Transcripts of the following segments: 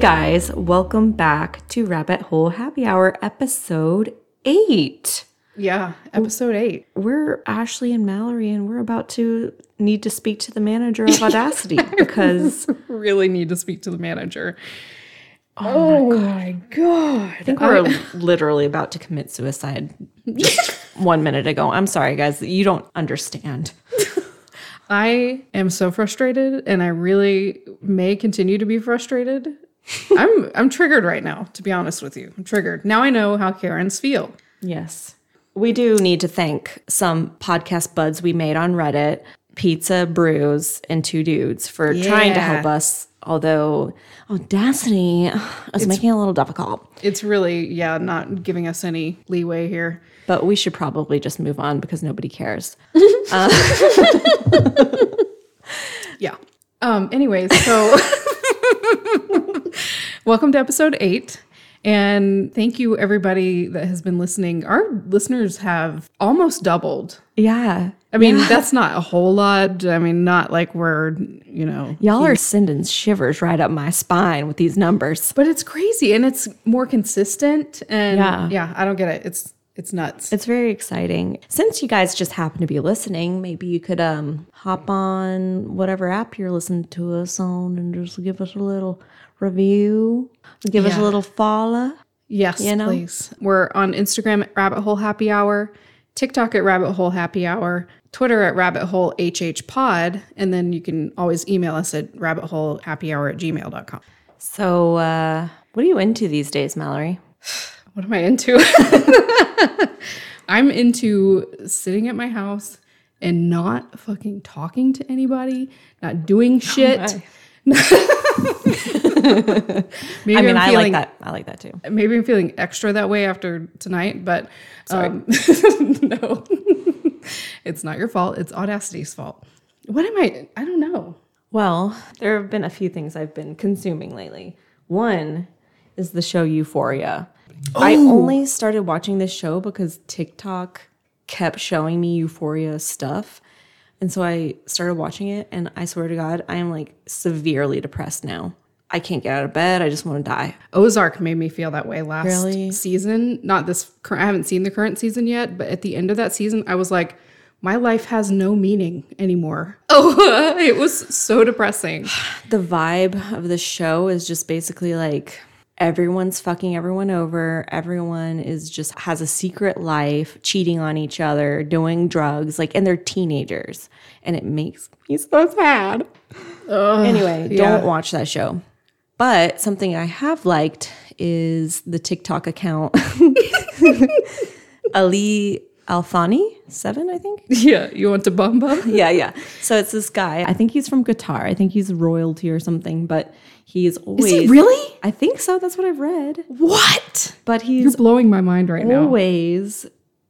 Hey guys, welcome back to Rabbit Hole Happy Hour episode 8. Yeah, episode eight. We're Ashley and Mallory and we're about to need to speak to the manager of Audacity because Really need to speak to the manager. Oh, my oh god. I think we're literally about to commit suicide just 1 minute ago. I'm sorry guys, you don't understand. I am so frustrated and I really may continue to be frustrated. I'm I'm triggered right now, to be honest with you. I'm triggered. Now I know how Karens feel. Yes. We do need to thank some podcast buds we made on Reddit, Pizza Brews and Two Dudes for trying to help us, although Audacity is making it a little difficult. It's really, yeah, not giving us any leeway here. But we should probably just move on because nobody cares. Yeah. Um, anyways, so welcome to episode eight. And thank you everybody that has been listening. Our listeners have almost doubled. Yeah. I mean, that's not a whole lot. I mean, not like we're, you know, Y'all are sending shivers right up my spine with these numbers. but it's crazy and it's more consistent and Yeah. yeah, I don't get it. It's it's nuts. It's very exciting. Since you guys just happen to be listening, maybe you could um hop on whatever app you're listening to us on and just give us a little review. Give us a little follow. yes, you know? please. We're on Instagram at Rabbit Hole Happy Hour, TikTok at Rabbit Hole Happy Hour, Twitter at Rabbit Hole HH Pod, and then you can always email us at rabbit hole happy hour at gmail.com. So uh what are you into these days, Mallory? What am I into? I'm into sitting at my house and not fucking talking to anybody, not doing shit. Maybe I mean, am I feeling, like that. I like that too. Maybe I'm feeling extra that way after tonight, but um, no, it's not your fault. It's Audacity's fault. What am I? I don't know. Well, there have been a few things I've been consuming lately. One is the show Euphoria. I oh. only started watching this show because TikTok kept showing me Euphoria stuff. And so I started watching it, and I swear to God, I am like severely depressed now. I can't get out of bed. I just want to die. Ozark made me feel that way last Really? season. Not this current, I haven't seen the current season yet, but at the end of that season, I was like, my life has no meaning anymore. Oh, it was so depressing. The vibe of the show is just basically like everyone's fucking everyone over. Everyone is just has a secret life, cheating on each other, doing drugs, like, and they're teenagers. And it makes me so sad. anyway, yeah. don't watch that show. But something I have liked is the TikTok account Ali Althani, seven, I think. Yeah, you want to bumba? Yeah, yeah. So it's this guy. I think he's from Qatar. I think he's royalty or something, but he's always really? I think so. That's what I've read. What? But You're he's blowing my mind right now. always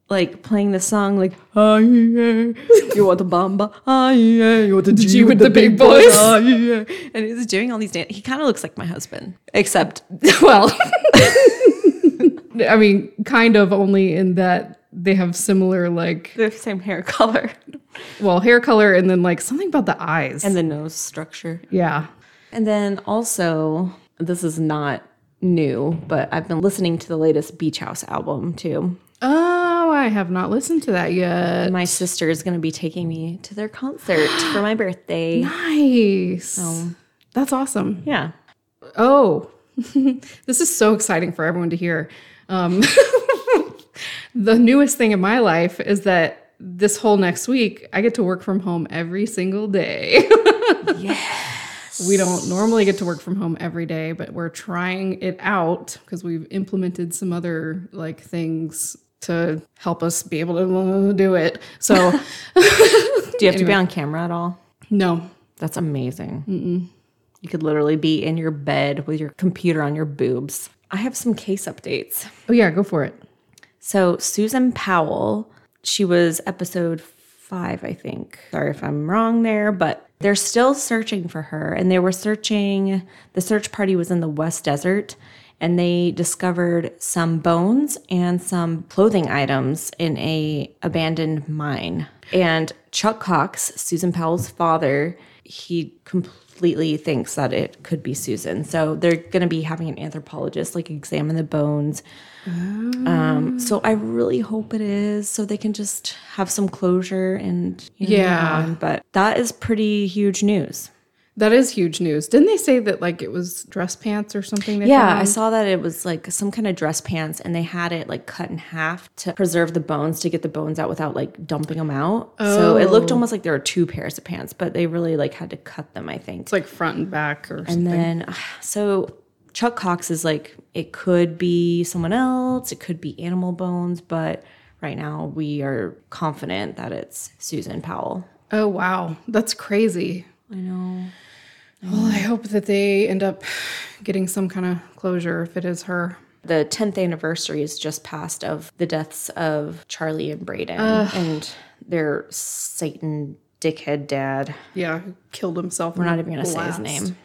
like playing the song like "Ah, yeah, you want the bamba ah, yeah, you want the G, with the big boys." ah, yeah." and he's doing all these dance he kind of looks like my husband except Well, I mean, kind of only in that they have similar, like, the same hair color well, hair color and then like something about the eyes. and the nose structure yeah. And then also, this is not new, but I've been listening to the latest Beach House album too. Oh, I have not listened to that yet. My sister is going to be taking me to their concert for my birthday. Nice. That's awesome. Yeah. Oh, this is so exciting for everyone to hear. Um, the newest thing in my life is that this whole next week, I get to work from home every single day. yes. We don't normally get to work from home every day, but we're trying it out because we've implemented some other like things to help us be able to do it. So, Do you have to be on camera at all? no, That's amazing. You could literally be in your bed with your computer on your boobs. I have some case updates. Oh, yeah, go for it. So, Susan Powell, she was episode five, I think. Sorry if I'm wrong there, but they're still searching for her. And they were searching, the search party was in the West Desert, and they discovered some bones and some clothing items in a abandoned mine. And Chuck Cox, Susan Powell's father, he completely thinks that it could be Susan. So they're going to be having an anthropologist like examine the bones. Um, so I really hope it is, so they can just have some closure and you know, Yeah. on. But that is pretty huge news. That is huge news. Didn't they say that like it was dress pants or something? Yeah, I saw that it was like some kind of dress pants, and they had it like cut in half to preserve the bones to get the bones out without like dumping them out. So it looked almost like there were two pairs of pants, but they really like had to cut them. I think. It's like front and back or And something. then, so Chuck Cox is like, it could be someone else, it could be animal bones, but right now we are confident that it's Susan Powell. oh wow, that's crazy. I know. Well, I hope that they end up getting some kind of closure if it is her. The 10th anniversary is just passed of the deaths of Charlie and Braden and their Satan dickhead dad. Yeah, killed himself. We're not even going to say his name.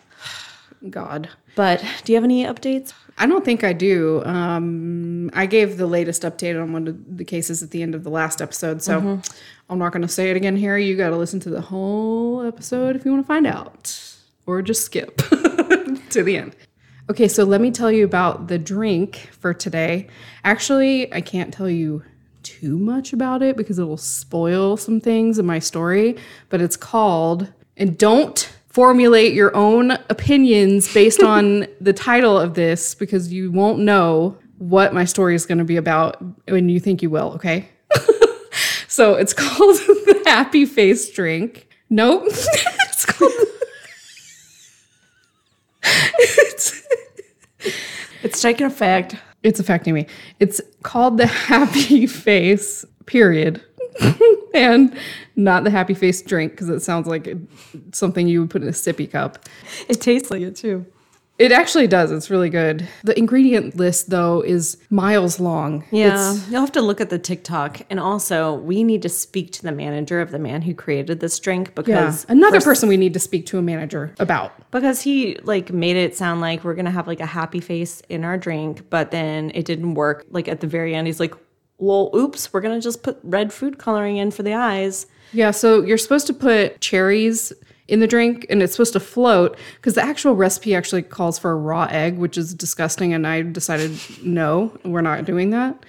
God. But do you have any updates? I don't think I do. Um, I gave the latest update on one of the cases at the end of the last episode, so Mm-hmm. I'm not going to say it again here. You got to listen to the whole episode if you want to find out, or just skip to the end. Okay, so let me tell you about the drink for today. Actually, I can't tell you too much about it because it will spoil some things in my story, but it's called, and don't formulate your own opinions based on the title of this because you won't know what my story is going to be about when you think you will, okay? so it's called the Happy Face Drink. Nope. it's called. it's, It's taking effect. it's affecting me. It's called the Happy Face, period. and not the Happy Face drink because it sounds like something you would put in a sippy cup. It tastes like it too. It actually does. It's really good. The ingredient list, though, is miles long. Yeah, It's- you'll have to look at the TikTok. And also, we need to speak to the manager of the man who created this drink yeah. because Another person we need to speak to a manager about. because he like made it sound like we're gonna have like a happy face in our drink, but then it didn't work. Like at the very end, he's like, "Well, oops, we're gonna just put red food coloring in for the eyes." Yeah, so you're supposed to put cherries in the drink and it's supposed to float because the actual recipe actually calls for a raw egg, which is disgusting. And I decided, no, we're not doing that.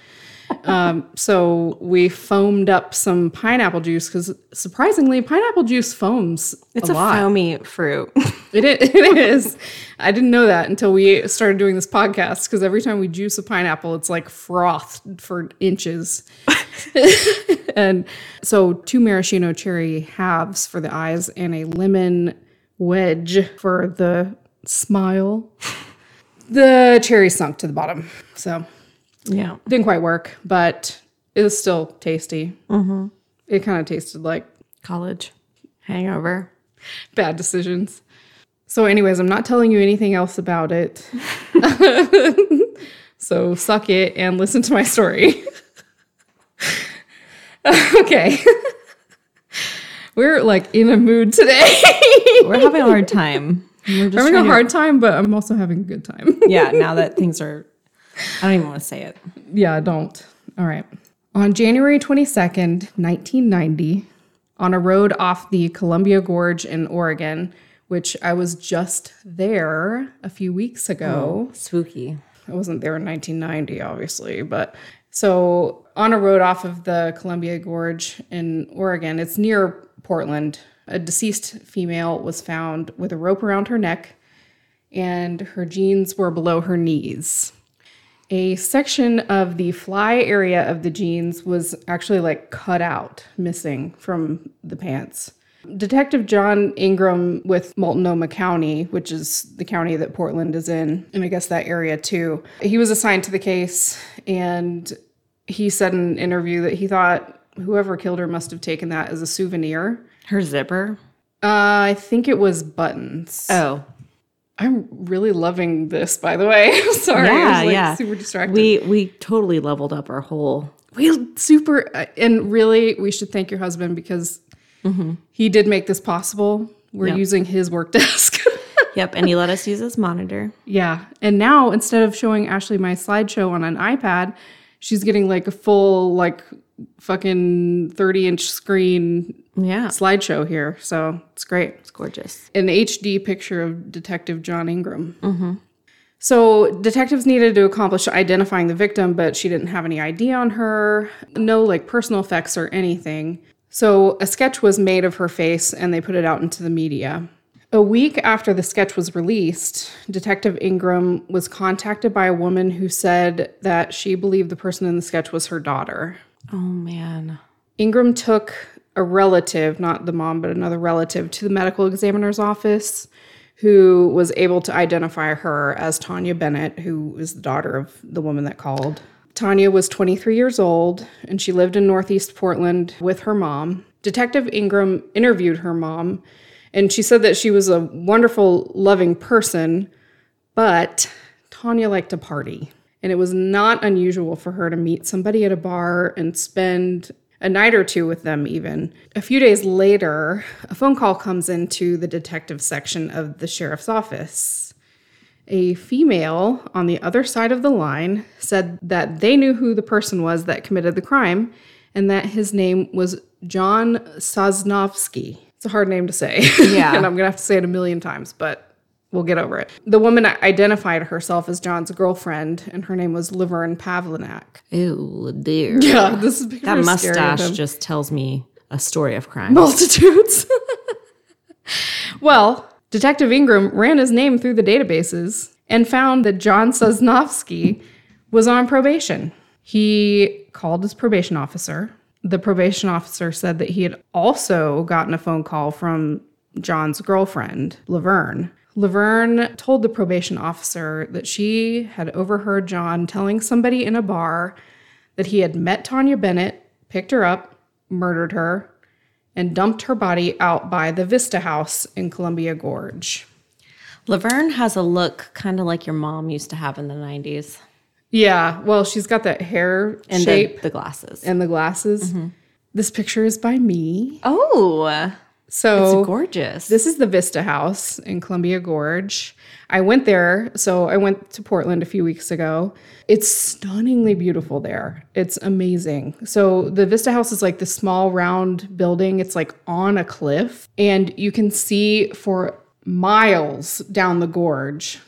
Um, so we foamed up some pineapple juice because surprisingly, pineapple juice foams It's a a, foamy fruit. it, it is. I didn't know that until we started doing this podcast because every time we juice a pineapple, it's like froth for inches. and so, two maraschino cherry halves for the eyes and a lemon wedge for the smile. The cherry sunk to the bottom. So, yeah, didn't quite work, but it was still tasty. Mm-hmm. It kind of tasted like college hangover. bad decisions. So, anyways, I'm not telling you anything else about it. so, suck it and listen to my story. okay. We're like in a mood today. We're having a hard time. We're having a to- hard time, but I'm also having a good time. yeah, now that things are, I don't even want to say it. yeah, don't. All right. On January 22nd, 1990, on a road off the Columbia Gorge in Oregon, which I was just there a few weeks ago. Oh, spooky. I wasn't there in 1990, obviously, but so on a road off of the Columbia Gorge in Oregon, it's near Portland. A deceased female was found with a rope around her neck, and her jeans were below her knees. A section of the fly area of the jeans was actually like cut out, missing from the pants. Detective John Ingram with Multnomah County, which is the county that Portland is in, and I guess that area too, he was assigned to the case and he said in an interview that he thought whoever killed her must have taken that as a souvenir. Her zipper. Uh, I think it was buttons. Oh, I'm really loving this, by the way. Sorry. I yeah, was like yeah. super distracted. We we totally leveled up our whole. we super uh, and really we should thank your husband because he did make this possible we're Yep. using his work desk Yep, and he let us use his monitor. yeah and now instead of showing ashley my slideshow on an ipad she's getting like a full like fucking 30 inch screen Yeah. slideshow here. So it's great. It's gorgeous. An HD picture of Detective John Ingram. Mm-hmm. So detectives needed to accomplish identifying the victim, but she didn't have any ID on her, no like personal effects or anything. So a sketch was made of her face and they put it out into the media. A week after the sketch was released, Detective Ingram was contacted by a woman who said that she believed the person in the sketch was her daughter. Oh man. Ingram took a relative, not the mom, but another relative, to the medical examiner's office who was able to identify her as Taunja Bennett, who is the daughter of the woman that called. Taunja was 23 years old and she lived in Northeast Portland with her mom. Detective Ingram interviewed her mom and she said that she was a wonderful, loving person, but Taunja liked to party. And it was not unusual for her to meet somebody at a bar and spend a night or two with them, even. A few days later, a phone call comes into the detective section of the sheriff's office. A female on the other side of the line said that they knew who the person was that committed the crime and that his name was John Sosnovske. It's a hard name to say. Yeah. and I'm going to have to say it a million times, but we'll get over it. The woman identified herself as John's girlfriend, and her name was Laverne Pavlinac. Ew, dear. Yeah, this is That mustache just tells me a story of crime. multitudes. well, Detective Ingram ran his name through the databases and found that John Sosnovske was on probation. He called his probation officer. The probation officer said that he had also gotten a phone call from John's girlfriend, Laverne. Laverne told the probation officer that she had overheard John telling somebody in a bar that he had met Taunja Bennett, picked her up, murdered her, and dumped her body out by the Vista House in Columbia Gorge. Laverne has a look kind of like your mom used to have in the 90s. Yeah, well, she's got that hair And shape the, the glasses. and the glasses. Mm-hmm. This picture is by me. oh, So it's gorgeous. This is the Vista House in Columbia Gorge. I went there, so I went to Portland a few weeks ago. It's stunningly beautiful there. It's amazing. So the Vista House is like this small round building. It's like on a cliff and you can see for miles down the gorge.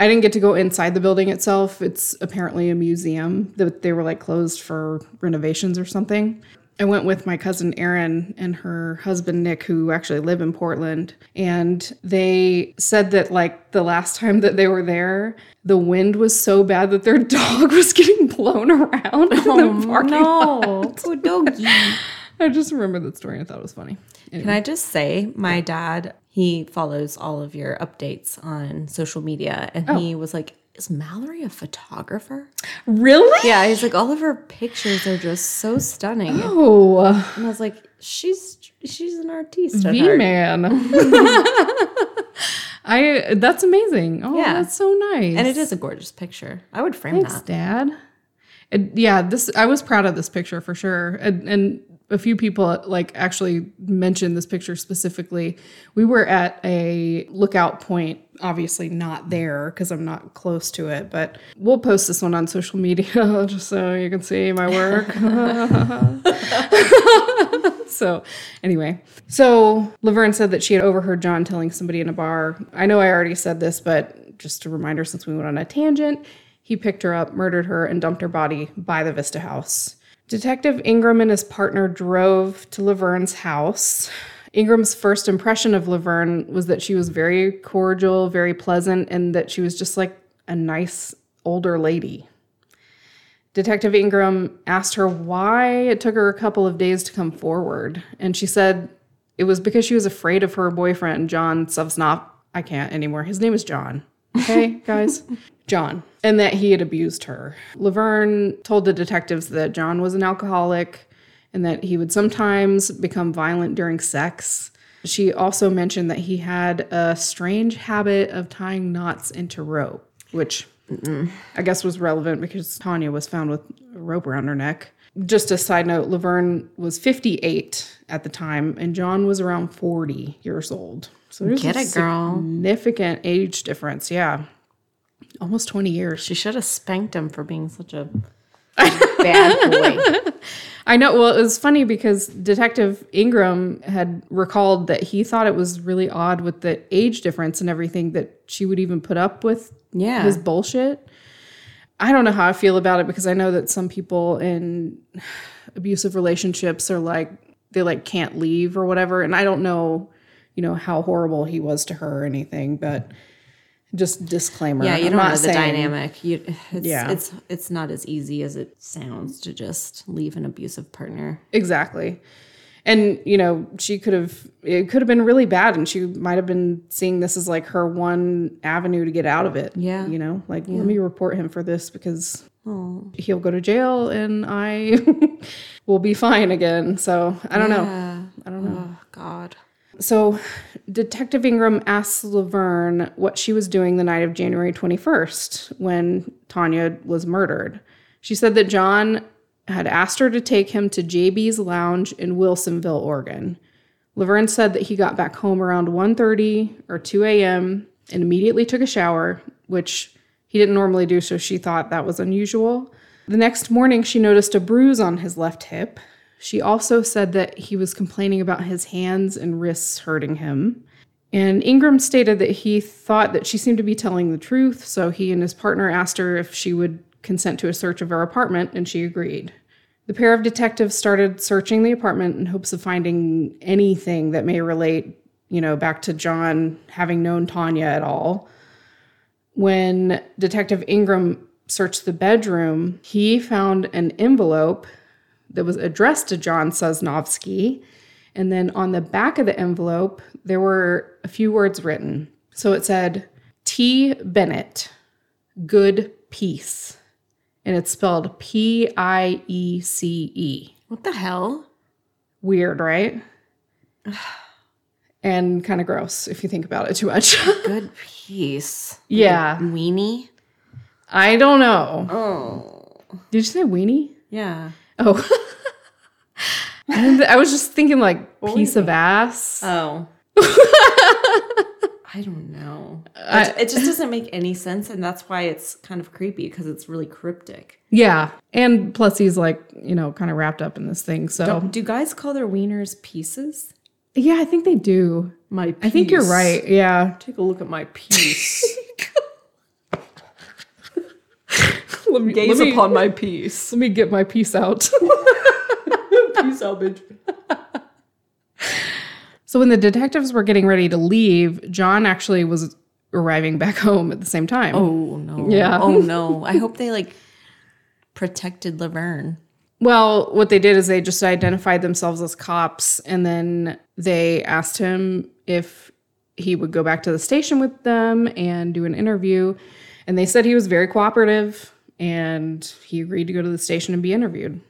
I didn't get to go inside the building itself. It's apparently a museum that they were like closed for renovations or something. I went with my cousin Erin and her husband Nick, who actually live in Portland. And they said that, like, the last time that they were there, the wind was so bad that their dog was getting blown around in the oh, parking lot. no, poor doggy. I just remember that story and I thought it was funny. Anyway. Can I just say, my dad, he follows all of your updates on social media, and oh. he was like, "Is Mallory a photographer?" Really? Yeah, he's like, all of her pictures are just so stunning, Oh, and I was like, "She's she's an artiste." V man. I that's amazing. Oh, Yeah. that's so nice. and it is a gorgeous picture. I would frame Thanks, that. Dad. It- yeah, this I was proud of this picture for sure, and, and a few people like actually mentioned this picture specifically. We were at a lookout point, obviously not there because I'm not close to it, but we'll post this one on social media just so you can see my work. so anyway, so Laverne said that she had overheard John telling somebody in a bar. I know I already said this, but just a reminder since we went on a tangent, he picked her up, murdered her, and dumped her body by the Vista House. Detective Ingram and his partner drove to Laverne's house. Ingram's first impression of Laverne was that she was very cordial, very pleasant, and that she was just like a nice older lady. Detective Ingram asked her why it took her a couple of days to come forward, and she said it was because she was afraid of her boyfriend, John Sovsnop. I can't anymore. His name is John. Okay, guys? John. And that he had abused her. Laverne told the detectives that John was an alcoholic and that he would sometimes become violent during sex. She also mentioned that he had a strange habit of tying knots into rope, which I guess was relevant because Taunja was found with a rope around her neck. Just a side note, Laverne was 58 at the time, and John was around 40 years old. So there's Get a it, girl. significant age difference. Yeah, almost 20 years. She should have spanked him for being such a Bad boy. I know. Well, it was funny because Detective Ingram had recalled that he thought it was really odd with the age difference and everything that she would even put up with Yeah. his bullshit. I don't know how I feel about it because I know that some people in abusive relationships are like they like can't leave or whatever and I don't know, you know, how horrible he was to her or anything, but just disclaimer. Yeah, you I'm don't know the saying- dynamic. You, it's, Yeah. it's it's not as easy as it sounds to just leave an abusive partner. Exactly. And, you know, she could have, it could have been really bad. And she might have been seeing this as like her one avenue to get out of it. Yeah. You know, like, let me report him for this because Oh, he'll go to jail and I will be fine again. So I don't know. I don't know. Oh God. So Detective Ingram asks Laverne what she was doing the night of January 21st when Taunja was murdered. She said that John had asked her to take him to JB's Lounge in Wilsonville, Oregon. Laverne said that he got back home around 1:30 or 2 a.m. and immediately took a shower, which he didn't normally do, so she thought that was unusual. The next morning, she noticed a bruise on his left hip. She also said that he was complaining about his hands and wrists hurting him. And Ingram stated that he thought that she seemed to be telling the truth, so he and his partner asked her if she would consent to a search of her apartment, and she agreed. The pair of detectives started searching the apartment in hopes of finding anything that may relate, you know, back to John having known Taunja at all. When Detective Ingram searched the bedroom, he found an envelope that was addressed to John Sosnovske. And then on the back of the envelope, there were a few words written. So it said, T. Bennett, good peace. And it's spelled P I E C E. What the hell? Weird, right? and kind of gross if you think about it too much. Good piece. yeah. Weenie. I don't know. Oh. Did you say weenie? Yeah. Oh. I was just thinking like piece of ass. Oh. I don't know. I- it, just doesn't make any sense, and that's why it's kind of creepy because it's really cryptic. yeah. And plus he's like, you know, kind of wrapped up in this thing. So Don't, do guys call their wieners pieces? yeah, I think they do. My I think you're right. Yeah. Take a look at my piece. Let me, Gaze let me, upon my piece. let me get my piece out. Peace out, bitch. so when the detectives were getting ready to leave, John actually was arriving back home at the same time. Oh no. Yeah. Oh no. I hope they like protected Laverne. Well, what they did is they just identified themselves as cops and then they asked him if he would go back to the station with them and do an interview. And they said he was very cooperative and he agreed to go to the station and be interviewed.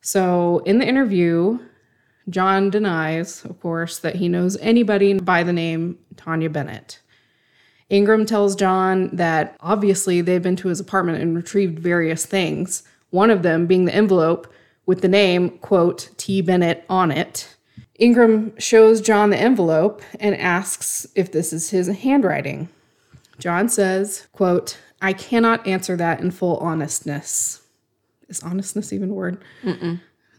So in the interview, John denies, of course, that he knows anybody by the name Taunja Bennett. Ingram tells John that obviously they've been to his apartment and retrieved various things, one of them being the envelope with the name, quote, T. Bennett on it. Ingram shows John the envelope and asks if this is his handwriting. John says, quote, I cannot answer that in full honestness. Is honestness even a word?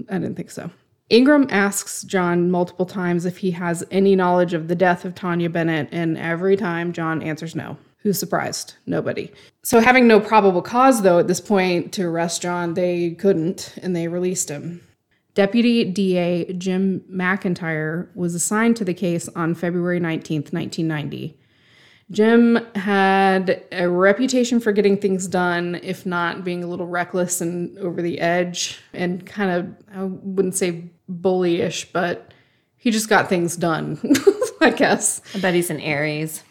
I didn't think so. Ingram asks John multiple times if he has any knowledge of the death of Taunja Bennett, and every time John answers no. Who's surprised? Nobody. So, having no probable cause, though, at this point to arrest John, they couldn't, and they released him. Deputy DA Jim McIntyre was assigned to the case on February 19th, 1990. Jim had a reputation for getting things done, if not being a little reckless and over the edge, and kind of, I wouldn't say bullyish, but he just got things done, I guess. I bet he's an Aries.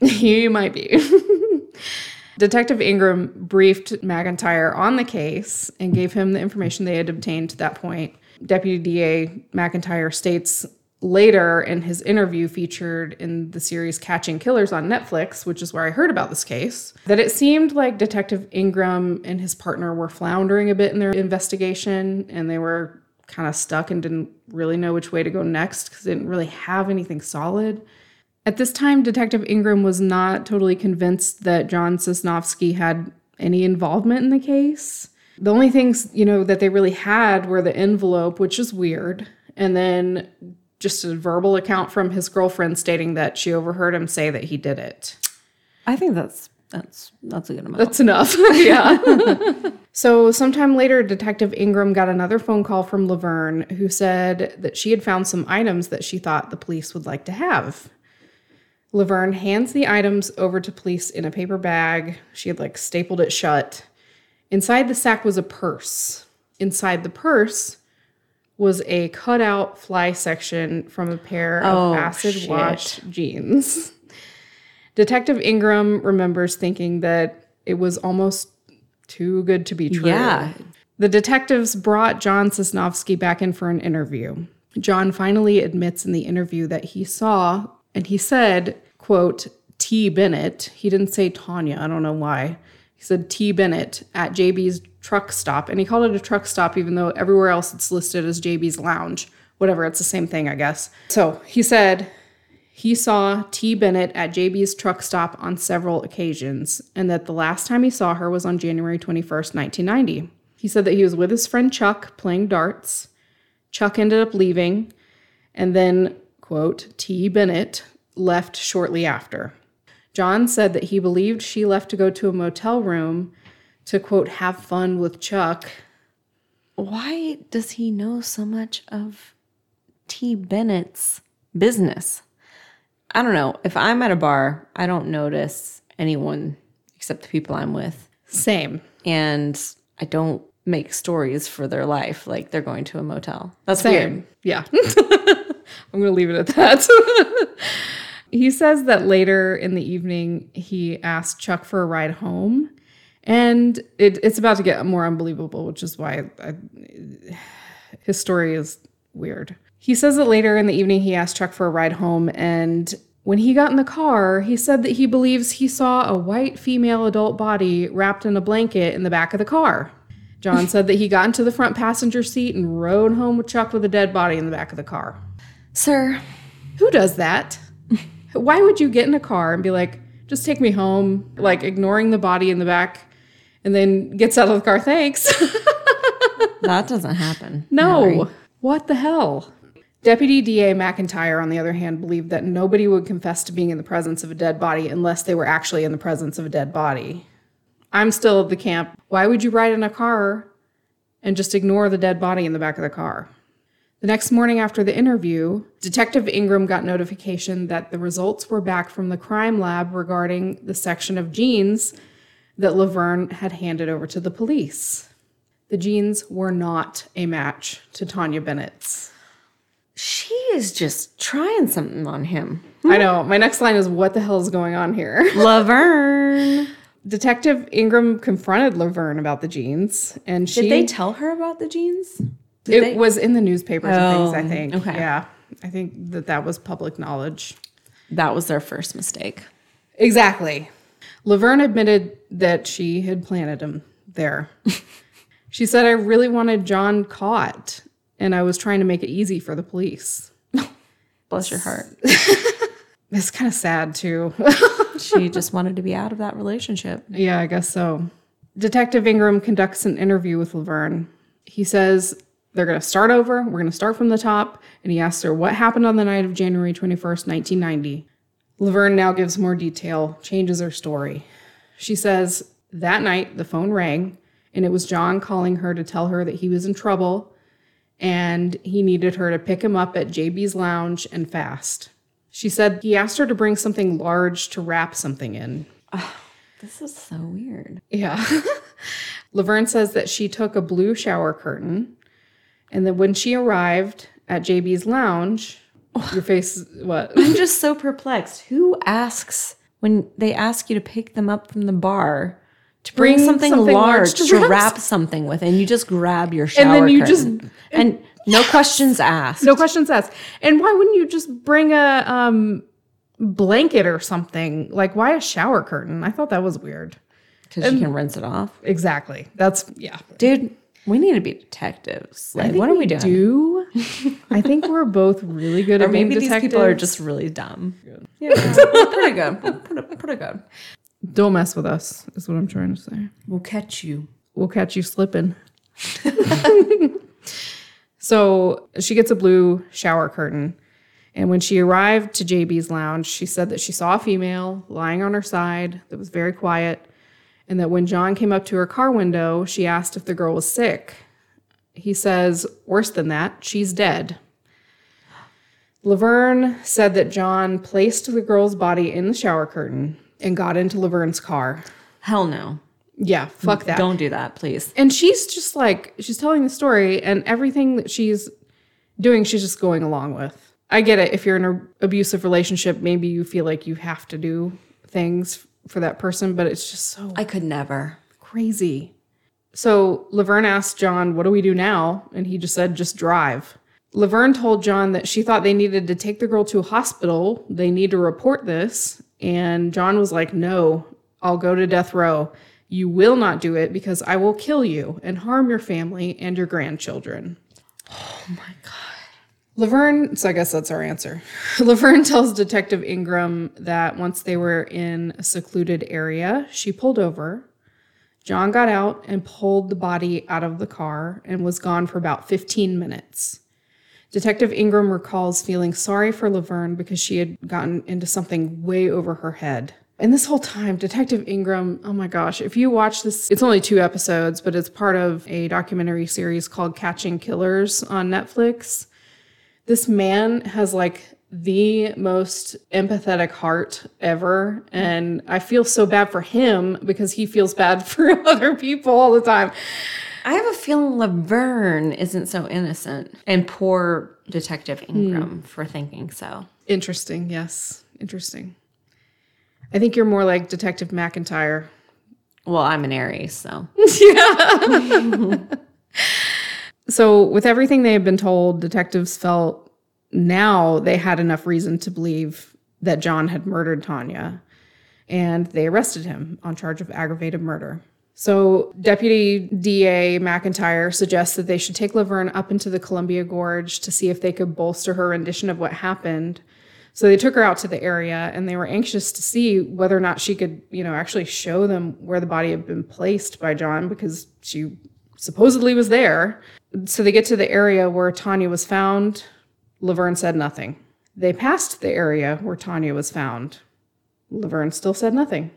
He might be. Detective Ingram briefed McIntyre on the case and gave him the information they had obtained to that point. Deputy DA McIntyre states later in his interview featured in the series Catching Killers on Netflix, which is where I heard about this case, that it seemed like Detective Ingram and his partner were floundering a bit in their investigation and they were kind of stuck and didn't really know which way to go next because they didn't really have anything solid. At this time, Detective Ingram was not totally convinced that John Sosnovske had any involvement in the case. The only things, you know, that they really had were the envelope, which is weird, and then just a verbal account from his girlfriend stating that she overheard him say that he did it. I think that's that's that's a good amount. That's enough. yeah. so, sometime later, Detective Ingram got another phone call from Laverne who said that she had found some items that she thought the police would like to have. Laverne hands the items over to police in a paper bag. She had like stapled it shut. Inside the sack was a purse. Inside the purse was a cutout fly section from a pair Oh, of acid wash jeans. Detective Ingram remembers thinking that it was almost too good to be true. Yeah. The detectives brought John Sosnovske back in for an interview. John finally admits in the interview that he saw, and he said, quote, T. Bennett. He didn't say Taunja. I don't know why. He said T. Bennett at JB's truck stop. And he called it a truck stop, even though everywhere else it's listed as JB's lounge. Whatever, it's the same thing, I guess. So he said he saw T. Bennett at JB's truck stop on several occasions, and that the last time he saw her was on January 21st, 1990. He said that he was with his friend Chuck playing darts. Chuck ended up leaving, and then, quote, T. Bennett left shortly after. John said that he believed she left to go to a motel room to, quote, have fun with Chuck. Why does he know so much of T. Bennett's business? I don't know. If I'm at a bar, I don't notice anyone except the people I'm with. Same. And I don't make stories for their life like they're going to a motel. That's Same. weird. Yeah. I'm going to leave it at that. he says that later in the evening, he asked Chuck for a ride home. And it, it's about to get more unbelievable, which is why I, his story is weird. He says that later in the evening, he asked Chuck for a ride home. And when he got in the car, he said that he believes he saw a white female adult body wrapped in a blanket in the back of the car. John said that he got into the front passenger seat and rode home with Chuck with a dead body in the back of the car. Sir, Who does that? Why would you get in a car and be like, just take me home, like ignoring the body in the back, and then gets out of the car, thanks? that doesn't happen. no. What the hell? Deputy DA McIntyre, on the other hand, believed that nobody would confess to being in the presence of a dead body unless they were actually in the presence of a dead body. I'm still of the camp. Why would you ride in a car and just ignore the dead body in the back of the car? The next morning after the interview, Detective Ingram got notification that the results were back from the crime lab regarding the section of jeans that Laverne had handed over to the police. The jeans were not a match to Taunja Bennett's. She is just trying something on him. I know. My next line is what the hell is going on here? Laverne. Detective Ingram confronted Laverne about the jeans, and she Did they tell her about the jeans? Did it they- was in the newspapers and things. I Oh, think. okay. Yeah, I think that that was public knowledge. That was their first mistake. Exactly. Laverne admitted that she had planted him there. she said, "I really wanted John caught, and I was trying to make it easy for the police." Bless your heart. It's kind of sad too. she just wanted to be out of that relationship. Yeah, I guess so. Detective Ingram conducts an interview with Laverne. He says they're going to start over. We're going to start from the top. And he asks her what happened on the night of January 21st, 1990. Laverne now gives more detail, changes her story. She says that night the phone rang and it was John calling her to tell her that he was in trouble and he needed her to pick him up at JB's lounge and fast. She said he asked her to bring something large to wrap something in. This is so weird. Yeah. Laverne says that she took a blue shower curtain, and then when she arrived at JB's lounge, your face, what? I'm just so perplexed. Who asks when they ask you to pick them up from the bar to bring, Bring something, something large, large to to wrap something with, and you just grab your shower and then you just- curtain. and no questions asked. No questions asked. And why wouldn't you just bring a um, blanket or something? Like, why a shower curtain? I thought that was weird. because you can rinse it off, Exactly. That's, yeah. dude. We need to be detectives. Like, what are we we doing? do. I think we're both really good Or at being maybe these detectives. people are just really dumb. Yeah, pretty good. Pretty, pretty good. Don't mess with us, is what I'm trying to say. We'll catch you. we'll catch you slipping. so she gets a blue shower curtain. And when she arrived to JB's lounge, she said that she saw a female lying on her side that was very quiet. And that when John came up to her car window, she asked if the girl was sick. He says, worse than that, she's dead. Laverne said that John placed the girl's body in the shower curtain and got into Laverne's car. Hell no. Yeah, fuck that. Don't do that, please. And she's just like, she's telling the story, and everything that she's doing, she's just going along with. I get it. If you're in an abusive relationship, maybe you feel like you have to do things for that person, but it's just so I could never. crazy. So Laverne asked John, What do we do now? And he just said, Just drive. Laverne told John that she thought they needed to take the girl to a hospital. They need to report this. And John was like, No, I'll go to death row. You will not do it because I will kill you and harm your family and your grandchildren. Oh my God. Laverne, so I guess that's our answer. Laverne tells Detective Ingram that once they were in a secluded area, she pulled over. John got out and pulled the body out of the car and was gone for about 15 minutes. Detective Ingram recalls feeling sorry for Laverne because she had gotten into something way over her head. And this whole time, Detective Ingram, oh my gosh, if you watch this, it's only two episodes, but it's part of a documentary series called Catching Killers on Netflix this man has like the most empathetic heart ever and i feel so bad for him because he feels bad for other people all the time. I have a feeling Laverne isn't so innocent, and poor Detective hmm. Ingram for thinking so. interesting yes. Interesting. I think you're more like detective mcintyre. Well, I'm an Aries, so so with everything they had been told detectives felt now they had enough reason to believe that john had murdered taunja and they arrested him on charge of aggravated murder. So deputy da mcintyre suggests that they should take laverne up into the columbia gorge to see if they could bolster her rendition of what happened. So they took her out to the area and they were anxious to see whether or not she could you know actually show them where the body had been placed by john because she supposedly was there so they get to the area where Taunja was found. Laverne said nothing. They passed the area where Taunja was found. Laverne still said nothing.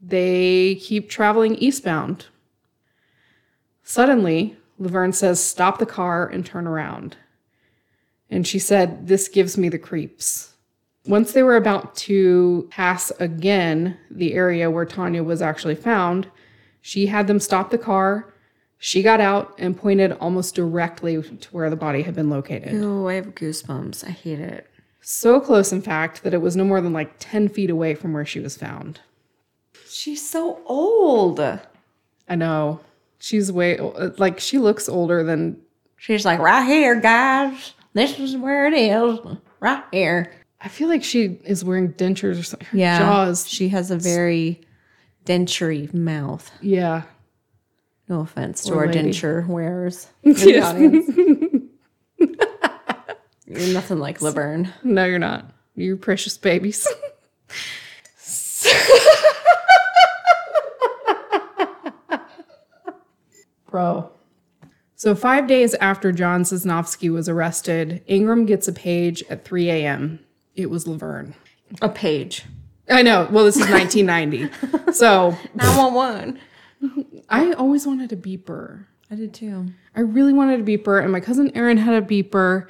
They keep traveling eastbound. Suddenly, Laverne says, Stop the car and turn around. And she said, This gives me the creeps. Once they were about to pass again the area where Taunja was actually found, she had them stop the car. She got out and pointed almost directly to where the body had been located. oh, I have goosebumps. I hate it. So close, in fact, that it was no more than like 10 feet away from where she was found. She's so old. I know. She's way, like, she looks older than, She's like, right here, guys. This is where it is. Right here. I feel like she is wearing dentures or something. Her Yeah. Jaws. She has a very denture mouth. Yeah. No offense to Poor our lady. denture wearers in the audience. You're nothing like Laverne. No, you're not. You precious babies. Bro. So, five days after John Sosnovske was arrested, Ingram gets a page at 3 a.m. It was Laverne. A page. I know. Well, this is 1990. so, 911. I always wanted a beeper. I did too. I really wanted a beeper, and my cousin Erin had a beeper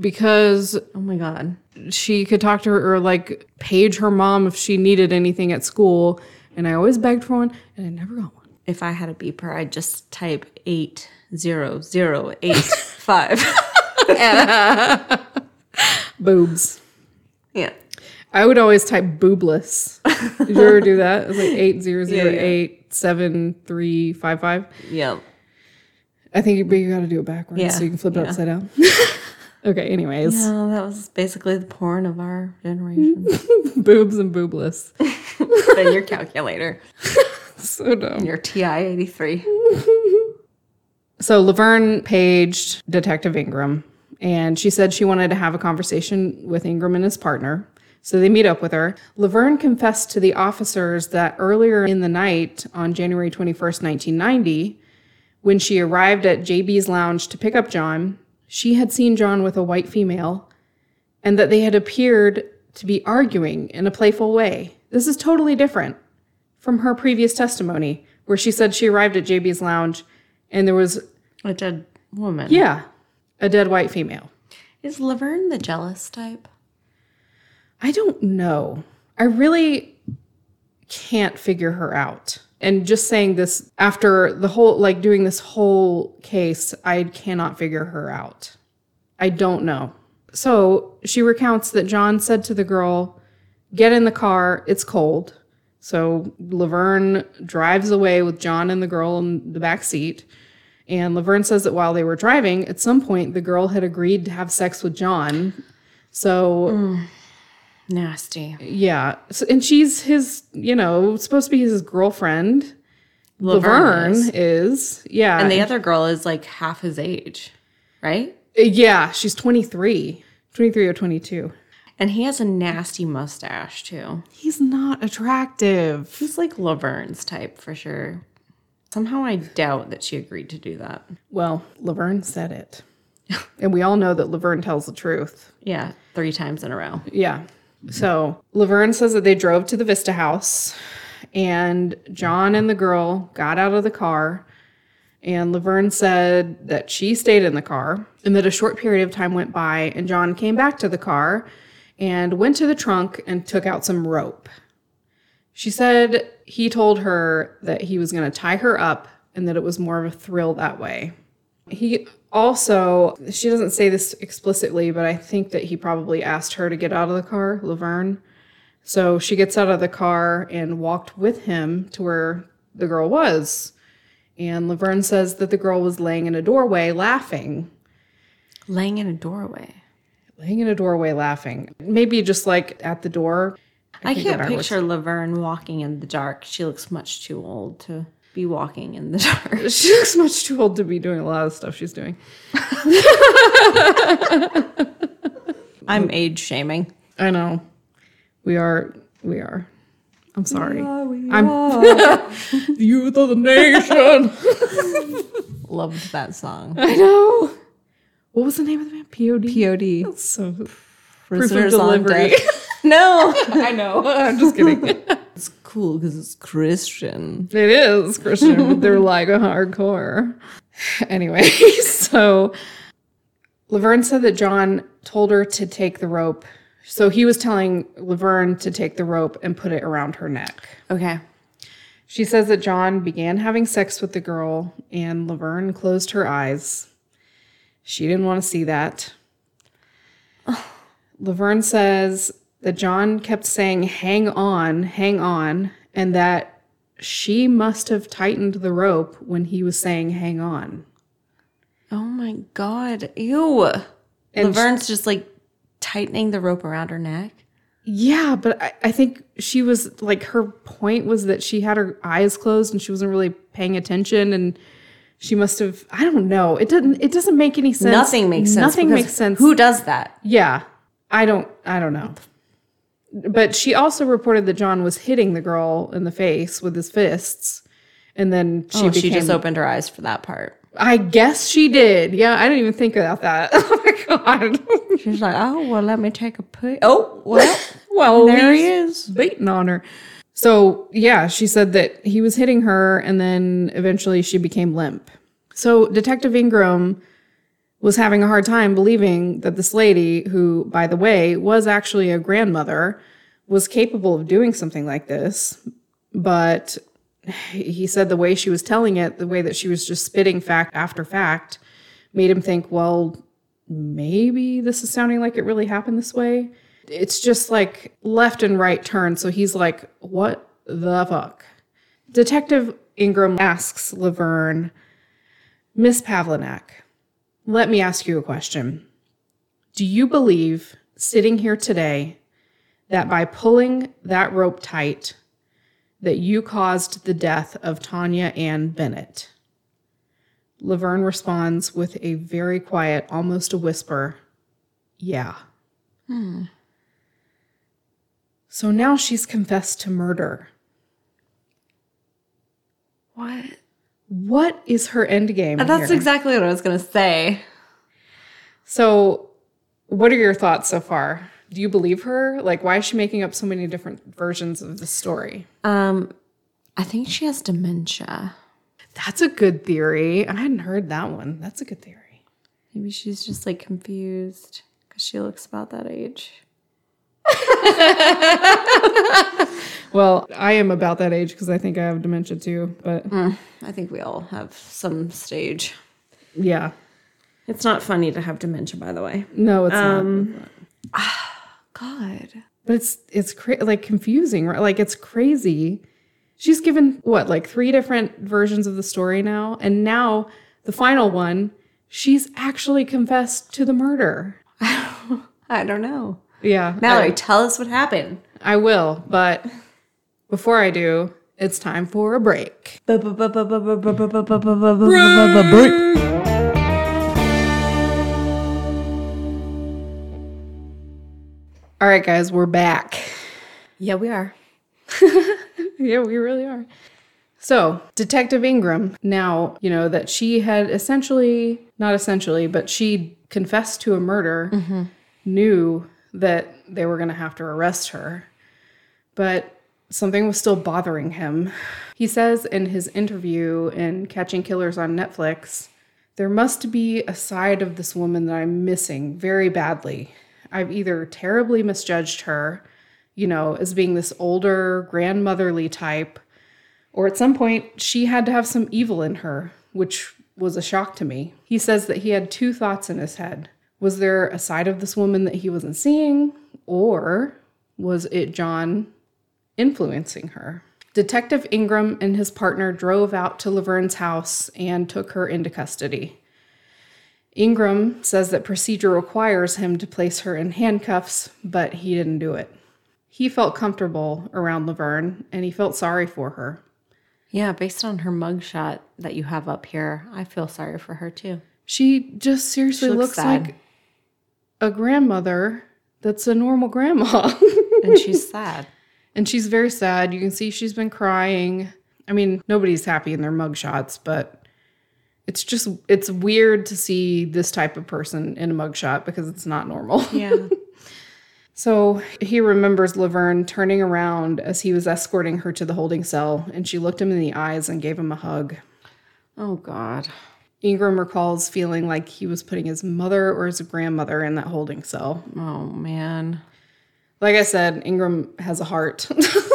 because Oh my God. she could talk to her or like page her mom if she needed anything at school. And I always begged for one, and I never got one. If I had a beeper, I'd just type 80085. Boobs. yeah. I would always type boobless. Did you ever do that? It was like eight zero zero eight seven three five five. Yep. I think you, but you got to do it backwards Yeah, so you can flip it yeah. upside down. okay. Anyways, No, that was basically the porn of our generation. boobs and boobless. then your calculator, So dumb. your TI 83. So Laverne paged Detective Ingram, and she said she wanted to have a conversation with Ingram and his partner. So they meet up with her. Laverne confessed to the officers that earlier in the night on January 21st, 1990, when she arrived at JB's lounge to pick up John, she had seen John with a white female and that they had appeared to be arguing in a playful way. This is totally different from her previous testimony, where she said she arrived at JB's lounge and there was, A dead woman. yeah, a dead white female. Is Laverne the jealous type? I don't know. I really can't figure her out. And just saying this after the whole, like doing this whole case, I cannot figure her out. I don't know. So she recounts that John said to the girl, Get in the car, it's cold. So Laverne drives away with John and the girl in the back seat. And Laverne says that while they were driving, at some point, the girl had agreed to have sex with John. So hmm. Nasty. yeah, so, and she's his, you know, supposed to be his girlfriend. Laverne Laverne is. is, yeah, And the other girl is like half his age, right? Uh, yeah, she's 23, 23 or 22. And he has a nasty mustache too. He's not attractive. He's like Laverne's type for sure. Somehow I doubt that she agreed to do that. Well, Laverne said it, and we all know that Laverne tells the truth. Yeah, three times in a row. Yeah. So Laverne says that they drove to the Vista house and John and the girl got out of the car. And Laverne said that she stayed in the car and that a short period of time went by and John came back to the car and went to the trunk and took out some rope. She said he told her that he was going to tie her up and that it was more of a thrill that way. He also, she doesn't say this explicitly, but I think that he probably asked her to get out of the car, Laverne. So she gets out of the car and walked with him to where the girl was. And Laverne says that the girl was laying in a doorway laughing. Laying in a doorway. Laying in a doorway laughing. Maybe just like at the door. I, can't I was- picture Laverne walking in the dark. She looks much too old to be walking in the dark. She looks much too old to be doing a lot of stuff she's doing. I'm age shaming. I know. We are. We are. I'm sorry. I'm the youth of the nation. Loved that song. I know. What was the name of the band? POD. POD. So Prisoners of on delivery. No. I know. I'm just kidding. Cool because it's Christian. It is Christian, but they're like a hardcore. Anyway, so Laverne said that John told her to take the rope. So he was telling Laverne to take the rope and put it around her neck. Okay. She says that John began having sex with the girl and Laverne closed her eyes. She didn't want to see that. Laverne says that John kept saying, hang on, hang on, and that she must have tightened the rope when he was saying, hang on. Oh my God. Ew. And Laverne's just like tightening the rope around her neck. Yeah, but I, I think she was like, her point was that she had her eyes closed and she wasn't really paying attention and she must have I don't know. It doesn't it doesn't make any sense. Nothing makes sense. Nothing makes sense. Who does that? Yeah. I don't I don't know. But she also reported that John was hitting the girl in the face with his fists. And then she She, became Oh, she just opened her eyes for that part. I guess she did. Yeah, I didn't even think about that. Oh my god. She's like, oh, well, let me take a peek. Oh, well, well, there he is. Baiting on her. So yeah, she said that he was hitting her and then eventually she became limp. So Detective Ingram was having a hard time believing that this lady, who, by the way, was actually a grandmother, was capable of doing something like this. But he said the way she was telling it, the way that she was just spitting fact after fact, made him think, well, maybe this is sounding like it really happened this way. It's just like left and right turn. So he's like, what the fuck? Detective Ingram asks Laverne, Miss Pavlinac, let me ask you a question. Do you believe, sitting here today, that by pulling that rope tight, that you caused the death of Taunja Ann Bennett? Laverne responds with a very quiet, almost a whisper, Yeah. Hmm. So now she's confessed to murder. What? What is her end game? That's here? exactly what I was gonna say. So, what are your thoughts so far? Do you believe her? Like, why is she making up so many different versions of the story? Um, I think she has dementia. That's a good theory. I hadn't heard that one. That's a good theory. Maybe she's just like confused because she looks about that age. Well, I am about that age because I think I have dementia too. But I think we all have some stage. yeah, It's not funny to have dementia, by the way. no, it's Um, not. God. But it's it's cra- like confusing, right? Like it's crazy. She's given what like three different versions of the story now, and now the final one, she's actually confessed to the murder. I don't know. Yeah, Mallory, tell us what happened. I, I will. But before I do, it's time for a break. All right, guys, we're back. Yeah, we are. Yeah, we really are. So, Detective Ingram, now, you know, that she had essentially, not essentially, but she confessed to a murder, mm-hmm. knew that they were going to have to arrest her. But something was still bothering him. He says in his interview in Catching Killers on Netflix, there must be a side of this woman that I'm missing very badly. I've either terribly misjudged her, you know, as being this older, grandmotherly type, or at some point she had to have some evil in her, which was a shock to me. He says that he had two thoughts in his head. Was there a side of this woman that he wasn't seeing, or was it John influencing her? Detective Ingram and his partner drove out to Laverne's house and took her into custody. Ingram says that procedure requires him to place her in handcuffs, but he didn't do it. He felt comfortable around Laverne and he felt sorry for her. Yeah, based on her mugshot that you have up here, I feel sorry for her too. She just seriously She looks, looks like a grandmother that's a normal grandma. And she's sad. and she's very sad. You can see she's been crying. I mean, nobody's happy in their mugshots, but it's just it's weird to see this type of person in a mugshot because it's not normal. Yeah. So he remembers Laverne turning around as he was escorting her to the holding cell, and she looked him in the eyes and gave him a hug. oh God. Ingram recalls feeling like he was putting his mother or his grandmother in that holding cell. Oh man. Like I said, Ingram has a heart,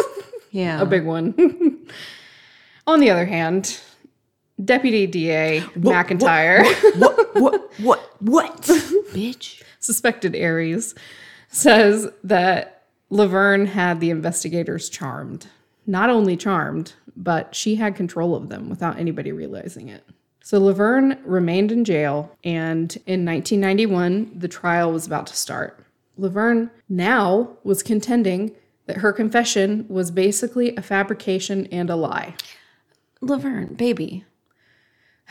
Yeah. a big one. On the other hand, Deputy DA McIntyre, what? What? What? What? Bitch. suspected Aries, says that Laverne had the investigators charmed. Not only charmed, but she had control of them without anybody realizing it. So Laverne remained in jail, and in 1991, the trial was about to start. Laverne now was contending that her confession was basically a fabrication and a lie. Laverne, baby.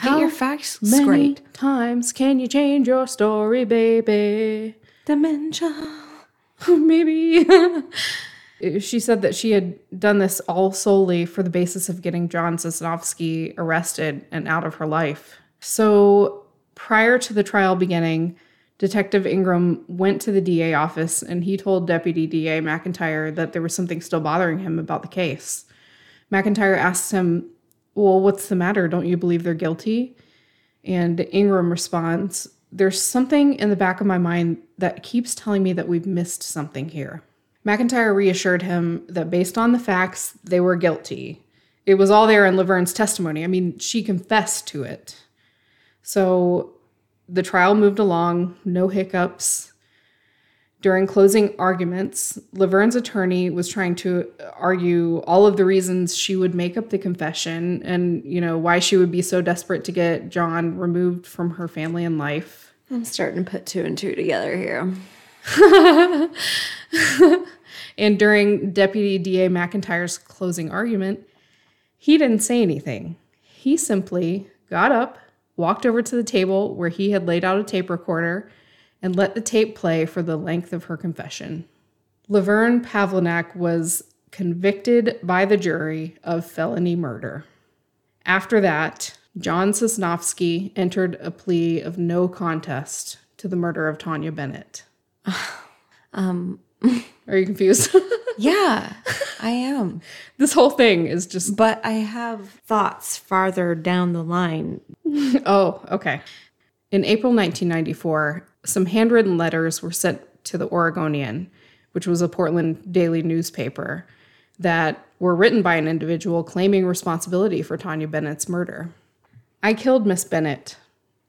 How Get your facts Many straight. times can you change your story, baby? Dementia. Maybe. she said that she had done this all solely for the basis of getting John Sosnovske arrested and out of her life. So prior to the trial beginning, Detective Ingram went to the DA office and he told Deputy DA McIntyre that there was something still bothering him about the case. McIntyre asked him, Well, what's the matter? Don't you believe they're guilty? And Ingram responds, There's something in the back of my mind that keeps telling me that we've missed something here. McIntyre reassured him that based on the facts, they were guilty. It was all there in Laverne's testimony. I mean, she confessed to it. So the trial moved along, no hiccups. During closing arguments, Laverne's attorney was trying to argue all of the reasons she would make up the confession and, you know, why she would be so desperate to get John removed from her family and life. I'm starting to put two and two together here. And during Deputy DA McIntyre's closing argument, he didn't say anything. He simply got up, walked over to the table where he had laid out a tape recorder, and let the tape play for the length of her confession. Laverne Pavlinac was convicted by the jury of felony murder. After that, John Sosnovske entered a plea of no contest to the murder of Taunja Bennett. Um, Are you confused? yeah, I am. this whole thing is just But I have thoughts farther down the line. Oh, okay. In April 1994, some handwritten letters were sent to the Oregonian, which was a Portland daily newspaper, that were written by an individual claiming responsibility for Taunja Bennett's murder. I killed Miss Bennett.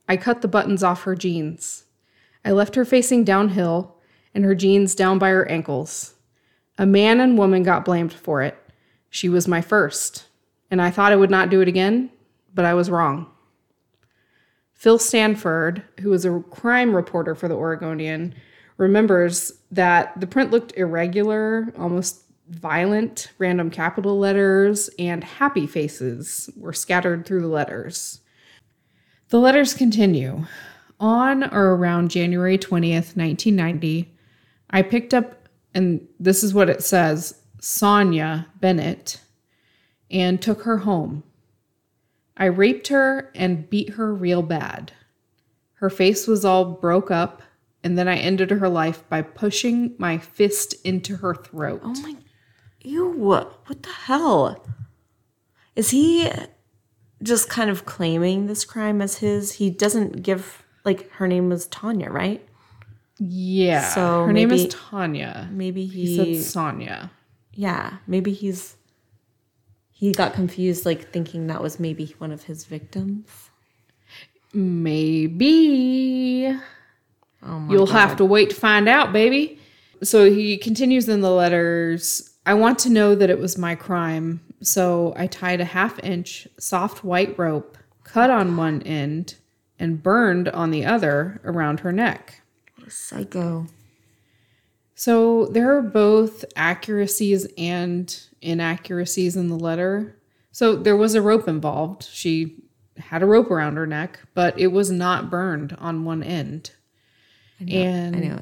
I cut the buttons off her jeans. I left her facing downhill and her jeans down by her ankles. A man and woman got blamed for it. She was my first, and I thought I would not do it again, but I was wrong. Phil Stanford, who was a crime reporter for the Oregonian, remembers that the print looked irregular, almost violent. Random capital letters and happy faces were scattered through the letters. The letters continue. On or around January 20th, 1990, I picked up, and this is what it says Sonia Bennett, and took her home. I raped her and beat her real bad. Her face was all broke up, and then I ended her life by pushing my fist into her throat. Oh my, ew! What the hell? Is he just kind of claiming this crime as his? He doesn't give like her name was Taunja, right? yeah. So her name is Taunja. Maybe He he, said Sonia. yeah, maybe he's he got confused, like thinking that was maybe one of his victims. Maybe. Oh my You'll God. have to wait to find out, baby. So he continues in the letters I want to know that it was my crime. So I tied a half inch soft white rope, cut on one end, and burned on the other around her neck. psycho. So there are both accuracies and inaccuracies in the letter. So there was a rope involved. She had a rope around her neck, but it was not burned on one end. and I know.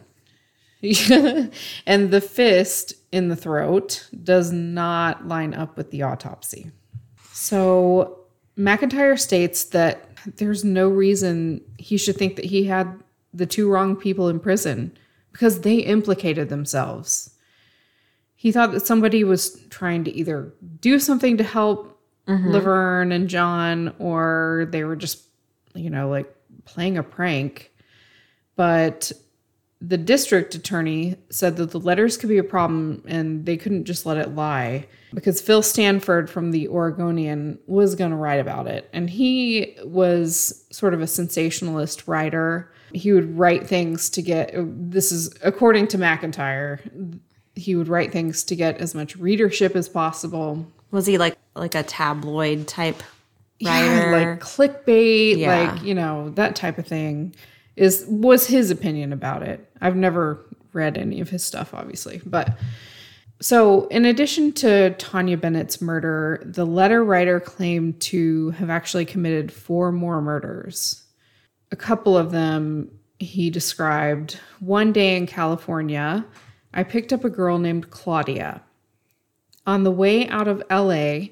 it. and the fist in the throat does not line up with the autopsy. So McIntyre states that there's no reason he should think that he had the two wrong people in prison because they implicated themselves. He thought that somebody was trying to either do something to help mm-hmm. Laverne and John, or they were just, you know, like playing a prank. But the district attorney said that the letters could be a problem and they couldn't just let it lie because Phil Stanford from the Oregonian was going to write about it. And he was sort of a sensationalist writer. He would write things to get, this is according to McIntyre, he would write things to get as much readership as possible. Was he like like a tabloid type Yeah, writer? like clickbait, Yeah. like you know that type of thing, is was his opinion about it. I've never read any of his stuff, obviously, but so in addition to Taunja Bennett's murder, the letter writer claimed to have actually committed four more murders. A couple of them he described. One day in California, I picked up a girl named Claudia. On the way out of LA,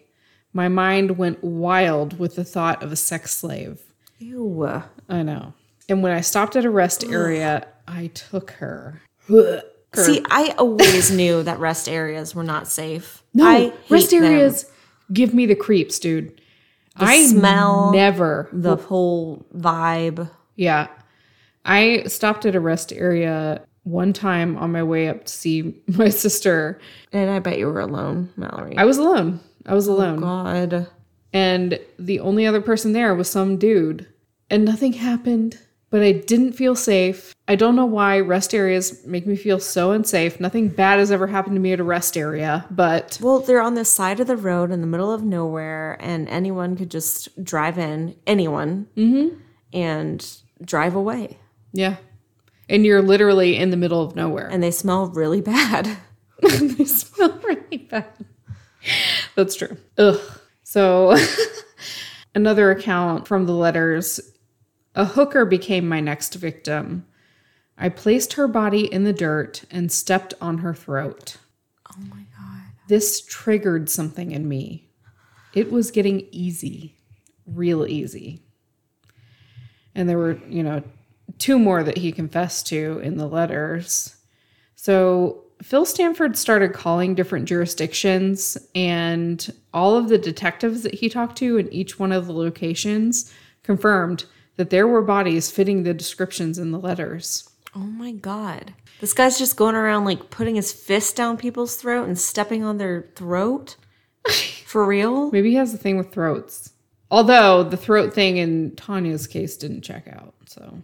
my mind went wild with the thought of a sex slave. Ew. I know. And when I stopped at a rest area, I took her. See, I always knew that rest areas were not safe. No, I rest hate them. areas give me the creeps, dude. I smell, never. the whole vibe. Yeah. I stopped at a rest area one time on my way up to see my sister. And I bet you were alone, Mallory. I was alone. I was oh, alone. Oh, God. and the only other person there was some dude and nothing happened but i didn't feel safe i don't know why rest areas make me feel so unsafe nothing bad has ever happened to me at a rest area but Well, they're on the side of the road in the middle of nowhere, and anyone could just drive in, anyone, mm-hmm. and drive away. yeah and you're literally in the middle of nowhere And they smell really bad. they smell really bad that's true ugh so another account from the letters a hooker became my next victim I placed her body in the dirt and stepped on her throat. Oh my god. This triggered something in me. It was getting easy, real easy. And there were, you know, two more that he confessed to in the letters. So Phil Stanford started calling different jurisdictions, and all of the detectives that he talked to in each one of the locations confirmed that there were bodies fitting the descriptions in the letters. Oh my god. This guy's just going around like putting his fist down people's throat and stepping on their throat. For real? Maybe he has a thing with throats. Although the throat thing in Taunja's case didn't check out. So,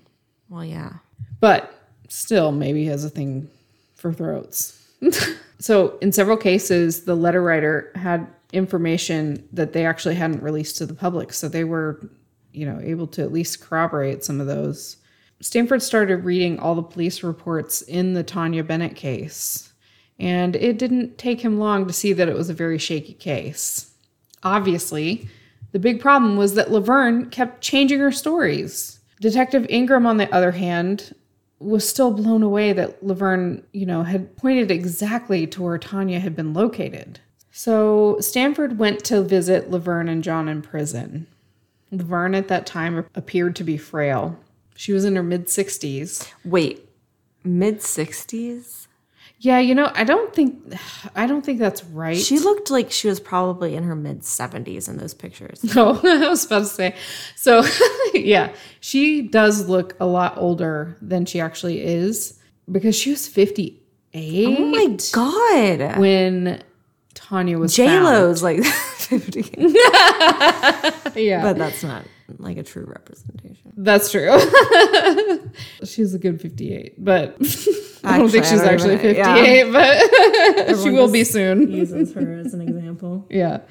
Well, yeah. but still, maybe has a thing for throats. so, in several cases, the letter writer had information that they actually hadn't released to the public. So, they were, you know, able to at least corroborate some of those. Stanford started reading all the police reports in the Taunja Bennett case. And it didn't take him long to see that it was a very shaky case. Obviously, the big problem was that Laverne kept changing her stories. Detective Ingram, on the other hand, was still blown away that Laverne, you know, had pointed exactly to where Taunja had been located. So Stanford went to visit Laverne and John in prison. Laverne at that time appeared to be frail. She was in her mid 60s. Wait. Mid 60s? Yeah, you know, I don't think I don't think that's right. She looked like she was probably in her mid 70s in those pictures. No, I was about to say. So, yeah, she does look a lot older than she actually is because she was 58 Oh my god. when Taunja was J found. Lo's like 50. Yeah, but that's not like a true representation. that's true. she's a good 58, but I don't think Actually, I she's don't actually even- 58, but she will be soon. Uses her as an example. Yeah.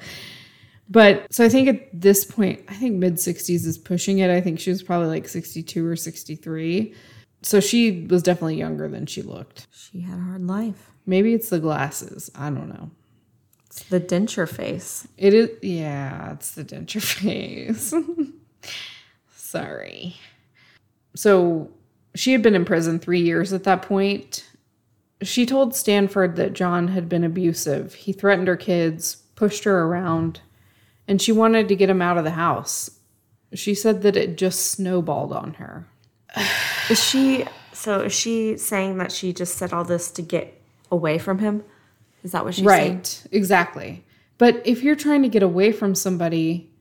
But so I think at this point, I think mid 60s is pushing it. I think she was probably like 62 or 63. So she was definitely younger than she looked. She had a hard life. Maybe it's the glasses. I don't know. It's the denture face. It is, yeah, it's the denture face. Sorry. So she had been in prison three years at that point. She told Stanford that John had been abusive. He threatened her kids, pushed her around, and she wanted to get him out of the house. She said that it just snowballed on her. Is she so is she saying that she just said all this to get away from him? Is that what she's saying? Right, exactly. But if you're trying to get away from somebody,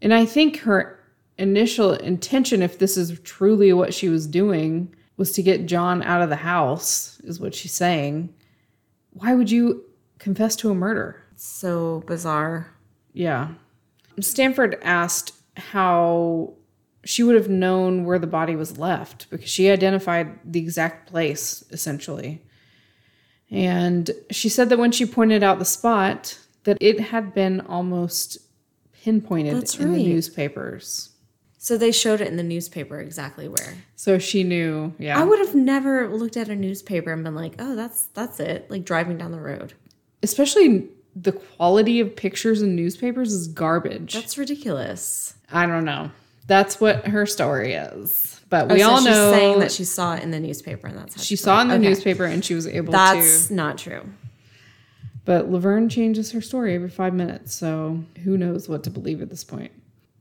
and I think her initial intention, if this is truly what she was doing, was to get John out of the house, is what she's saying. Why would you confess to a murder? So bizarre. Yeah. Stanford asked how she would have known where the body was left because she identified the exact place, essentially. And she said that when she pointed out the spot, that it had been almost pinpointed That's in the newspapers. So they showed it in the newspaper exactly where. So she knew, yeah. I would have never looked at a newspaper and been like, "Oh, that's that's it." Like driving down the road. Especially the quality of pictures in newspapers is garbage. That's ridiculous. I don't know. That's what her story is. But Oh, we so all she's know saying that she saw it in the newspaper and that's how she saw it in the Okay. newspaper and she was able That's to. not true. But Laverne changes her story every five minutes, so who knows what to believe at this point.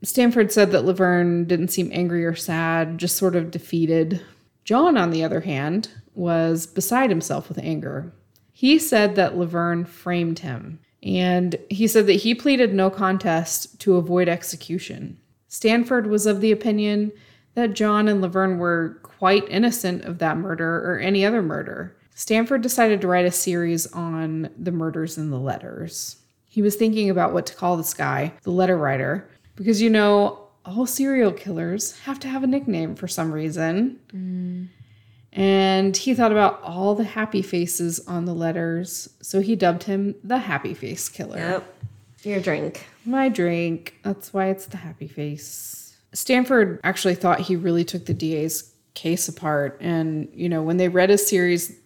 Stanford said that Laverne didn't seem angry or sad, just sort of defeated. John, on the other hand, was beside himself with anger. He said that Laverne framed him, and he said that he pleaded no contest to avoid execution. Stanford was of the opinion that John and Laverne were quite innocent of that murder or any other murder. Stanford decided to write a series on the murders in the letters. He was thinking about what to call this guy, the letter writer, because you know, all serial killers have to have a nickname for some reason. Mm. And he thought about all the happy faces on the letters, so he dubbed him the Happy Face Killer. Yep. Your drink. My drink. That's why it's the happy face. Stanford actually thought he really took the DA's case apart. And, you know, when they read a series,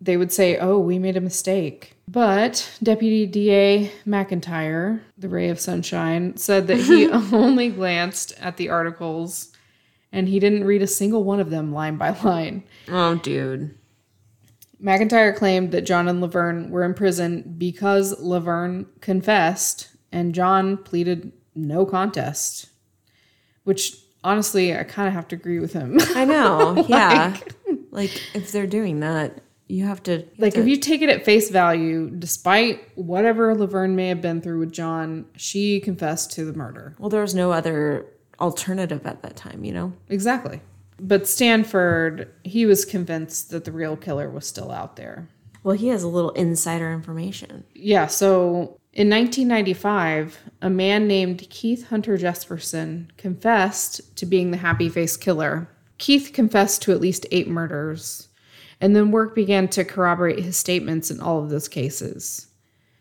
they would say, oh, we made a mistake. But Deputy DA McIntyre, the ray of sunshine, said that he only glanced at the articles and he didn't read a single one of them line by line. Oh, dude. McIntyre claimed that John and Laverne were in prison because Laverne confessed and John pleaded no contest, which honestly, I kind of have to agree with him. I know. Yeah. like, if they're doing that, you have to. like, if you take it at face value, despite whatever Laverne may have been through with John, she confessed to the murder. well, there was no other alternative at that time, you know? Exactly. But Stanford, he was convinced that the real killer was still out there. Well, he has a little insider information. Yeah, so in 1995, a man named Keith Hunter Jesperson confessed to being the happy face killer. Keith confessed to at least eight murders, and then work began to corroborate his statements in all of those cases.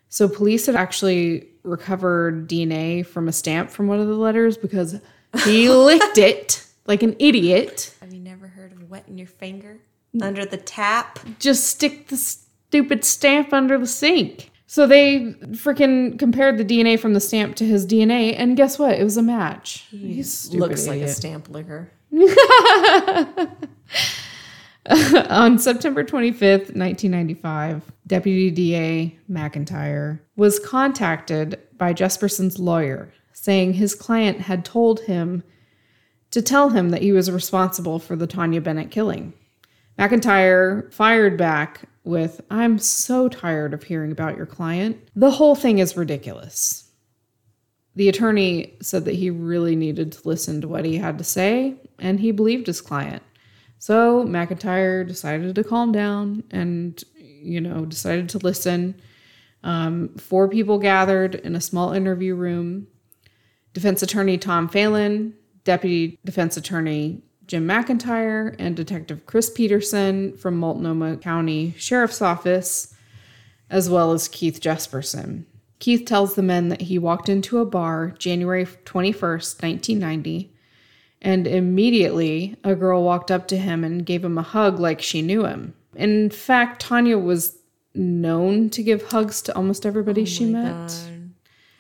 So police had actually recovered DNA from a stamp from one of the letters because he licked it like an idiot. Have you never heard of wetting your finger under the tap? just stick the stupid stamp under the sink. So they freaking compared the DNA from the stamp to his DNA, and guess what? It was a match. Stupid Looks like a stamp licker. On September 25th, 1995, Deputy DA McIntyre was contacted by Jesperson's lawyer saying his client had told him to tell him that he was responsible for the Taunja Bennett killing. McIntyre fired back with, I'm so tired of hearing about your client. The whole thing is ridiculous. The attorney said that he really needed to listen to what he had to say, and he believed his client. So McIntyre decided to calm down and, you know, decided to listen. Um, four people gathered in a small interview room. Defense attorney Tom Phelan, deputy defense attorney Jim McIntyre, and Detective Chris Peterson from Multnomah County Sheriff's Office, as well as Keith Jesperson. Keith tells the men that he walked into a bar January 21st, 1990, and immediately a girl walked up to him and gave him a hug like she knew him. In fact, Taunja was known to give hugs to almost everybody she met.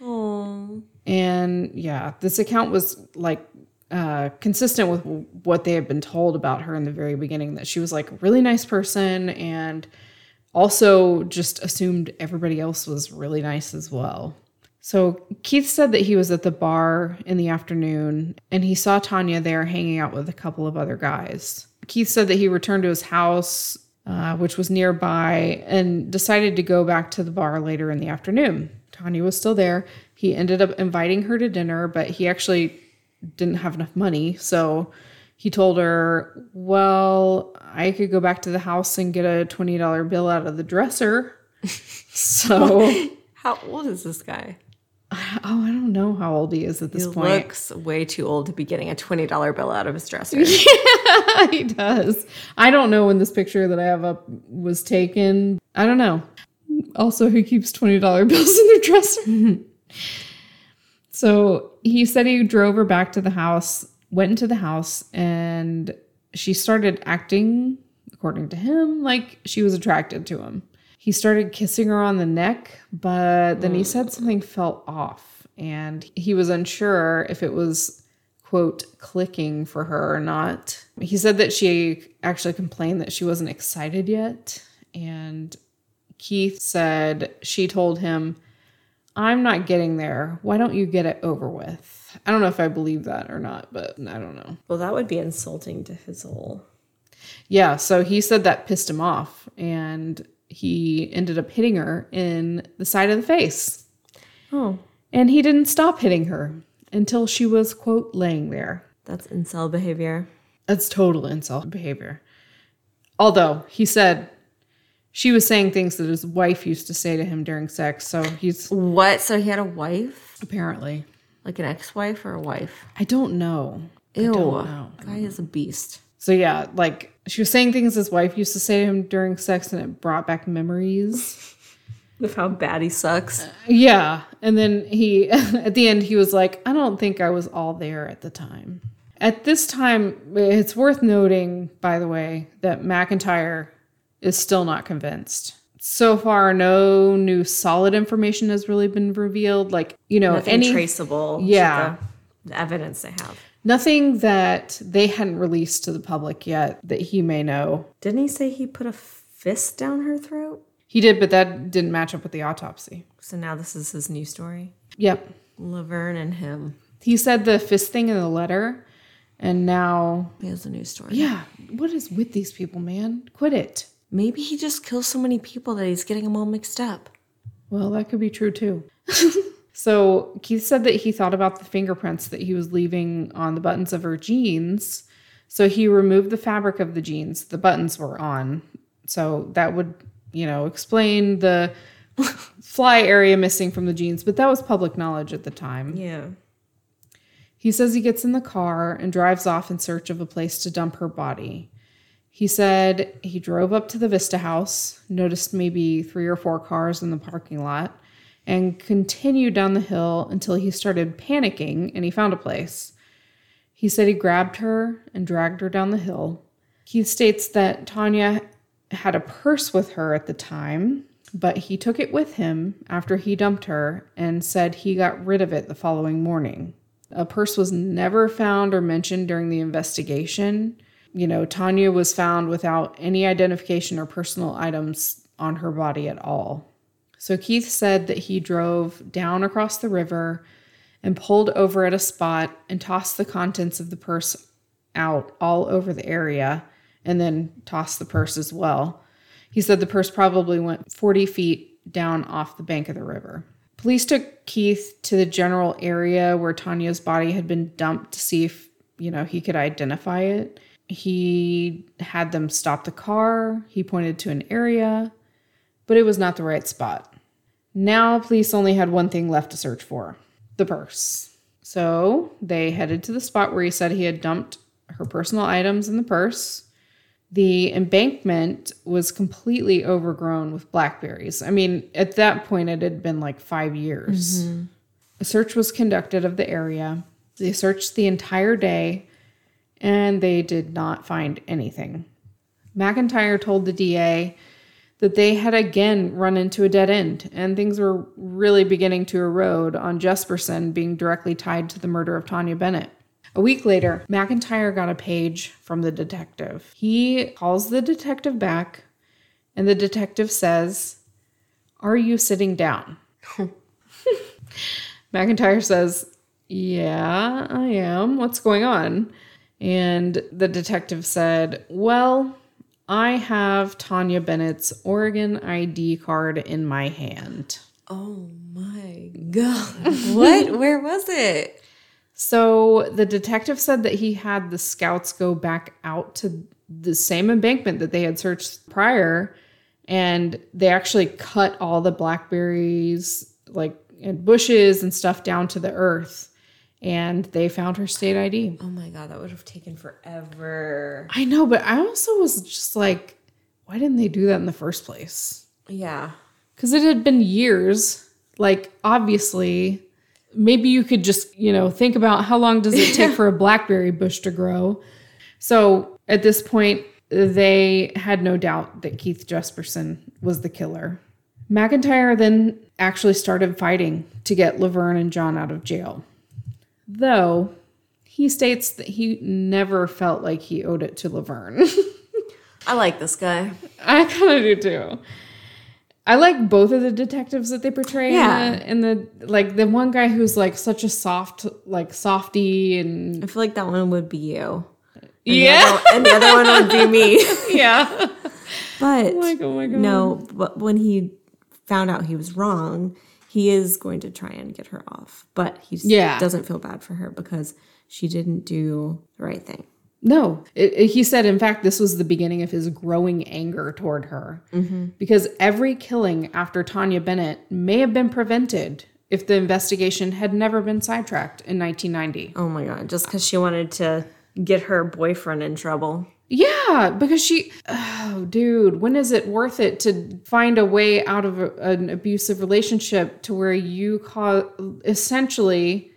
Oh. And yeah, this account was like uh, consistent with what they had been told about her in the very beginning that she was like a really nice person and also just assumed everybody else was really nice as well. So Keith said that he was at the bar in the afternoon and he saw Taunja there hanging out with a couple of other guys. Keith said that he returned to his house, uh, which was nearby, and decided to go back to the bar later in the afternoon. Taunja was still there. He ended up inviting her to dinner, but he actually didn't have enough money. So he told her, Well, I could go back to the house and get a $20 bill out of the dresser. so, How old is this guy? oh, I don't know how old he is at this point. He point. looks way too old to be getting a $20 bill out of his dresser. he does. I don't know when this picture that I have up was taken. I don't know. Also, who keeps $20 bills in their dresser? so he said he drove her back to the house, went into the house, and she started acting, according to him, like she was attracted to him. He started kissing her on the neck, but then he hmm. said something felt off, and he was unsure if it was quote clicking for her or not. He said that she actually complained that she wasn't excited yet, and Keith said she told him, I'm not getting there. Why don't you get it over with? I don't know if I believe that or not, but I don't know. Well, that would be insulting to his whole. Yeah, so he said that pissed him off and he ended up hitting her in the side of the face. Oh, And he didn't stop hitting her until she was, quote, laying there. that's incel behavior. That's total insult behavior. Although he said she was saying things that his wife used to say to him during sex. So he's What? So he had a wife? apparently, Like an ex wife or a wife? I don't know. Ew. don't know. Guy is a beast. So yeah, like she was saying things his wife used to say to him during sex and it brought back memories. Of how bad he sucks. Yeah. And then he, at the end, he was like, I don't think I was all there at the time. At this time, it's worth noting, by the way, that McIntyre is still not convinced. So far, no new solid information has really been revealed. Like, you know, Nothing any traceable. Yeah. The evidence they have. Nothing that they hadn't released to the public yet that he may know. Didn't he say he put a fist down her throat? He did, but that didn't match up with the autopsy. So now this is his new story. Yep. Laverne and him. He said the fist thing in the letter, and now. He has a new story. Yeah. What is with these people, man? Quit it. Maybe he just kills so many people that he's getting them all mixed up. Well, that could be true too. so Keith said that he thought about the fingerprints that he was leaving on the buttons of her jeans. So he removed the fabric of the jeans. The buttons were on. So that would, you know, explain the fly area missing from the jeans, but that was public knowledge at the time. Yeah. He says he gets in the car and drives off in search of a place to dump her body. He said he drove up to the Vista house, noticed maybe three or four cars in the parking lot, and continued down the hill until he started panicking and he found a place. He said he grabbed her and dragged her down the hill. He states that Taunja had a purse with her at the time, but he took it with him after he dumped her and said he got rid of it the following morning. A purse was never found or mentioned during the investigation. You know, Taunja was found without any identification or personal items on her body at all. So Keith said that he drove down across the river and pulled over at a spot and tossed the contents of the purse out all over the area and then tossed the purse as well. He said the purse probably went 40 feet down off the bank of the river. Police took Keith to the general area where Taunja's body had been dumped to see if, you know, he could identify it. He had them stop the car. He pointed to an area, but it was not the right spot. Now, police only had one thing left to search for the purse. So they headed to the spot where he said he had dumped her personal items in the purse. The embankment was completely overgrown with blackberries. I mean, at that point, it had been like five years. Mm-hmm. A search was conducted of the area. They searched the entire day and they did not find anything. McIntyre told the DA that they had again run into a dead end and things were really beginning to erode on Jesperson being directly tied to the murder of Taunja Bennett. A week later, McIntyre got a page from the detective. He calls the detective back, and the detective says, Are you sitting down? McIntyre says, Yeah, I am. What's going on? And the detective said, Well, I have Taunja Bennett's Oregon ID card in my hand. Oh my god. what? Where was it? So the detective said that he had the scouts go back out to the same embankment that they had searched prior, and they actually cut all the blackberries, like and bushes and stuff down to the earth, and they found her state ID. Oh my god, that would have taken forever. I know, but I also was just like, why didn't they do that in the first place? Yeah. Because it had been years. Like, obviously, maybe you could just, you know, think about how long does it take for a blackberry bush to grow. So at this point, they had no doubt that Keith Jesperson was the killer. McIntyre then actually started fighting to get Laverne and John out of jail. Though he states that he never felt like he owed it to Laverne. I like this guy. I kind of do too. I like both of the detectives that they portray. Yeah. In the, the like the one guy who's like such a soft, like softy, and I feel like that one would be you. And yeah, The other, and the other one would be me. yeah. But oh Like oh my god. no, but when he found out he was wrong, he is going to try and get her off. But he Yeah. doesn't feel bad for her because she didn't do the right thing. No, it, it- he said. In fact, this was the beginning of his growing anger toward her, mm-hmm. because every killing after Taunja Bennett may have been prevented if the investigation had never been sidetracked in 1990. Oh my god, just because she wanted to get her boyfriend in trouble. Yeah, because she, oh, dude, when is it worth it to find a way out of a, an abusive relationship to where you cause essentially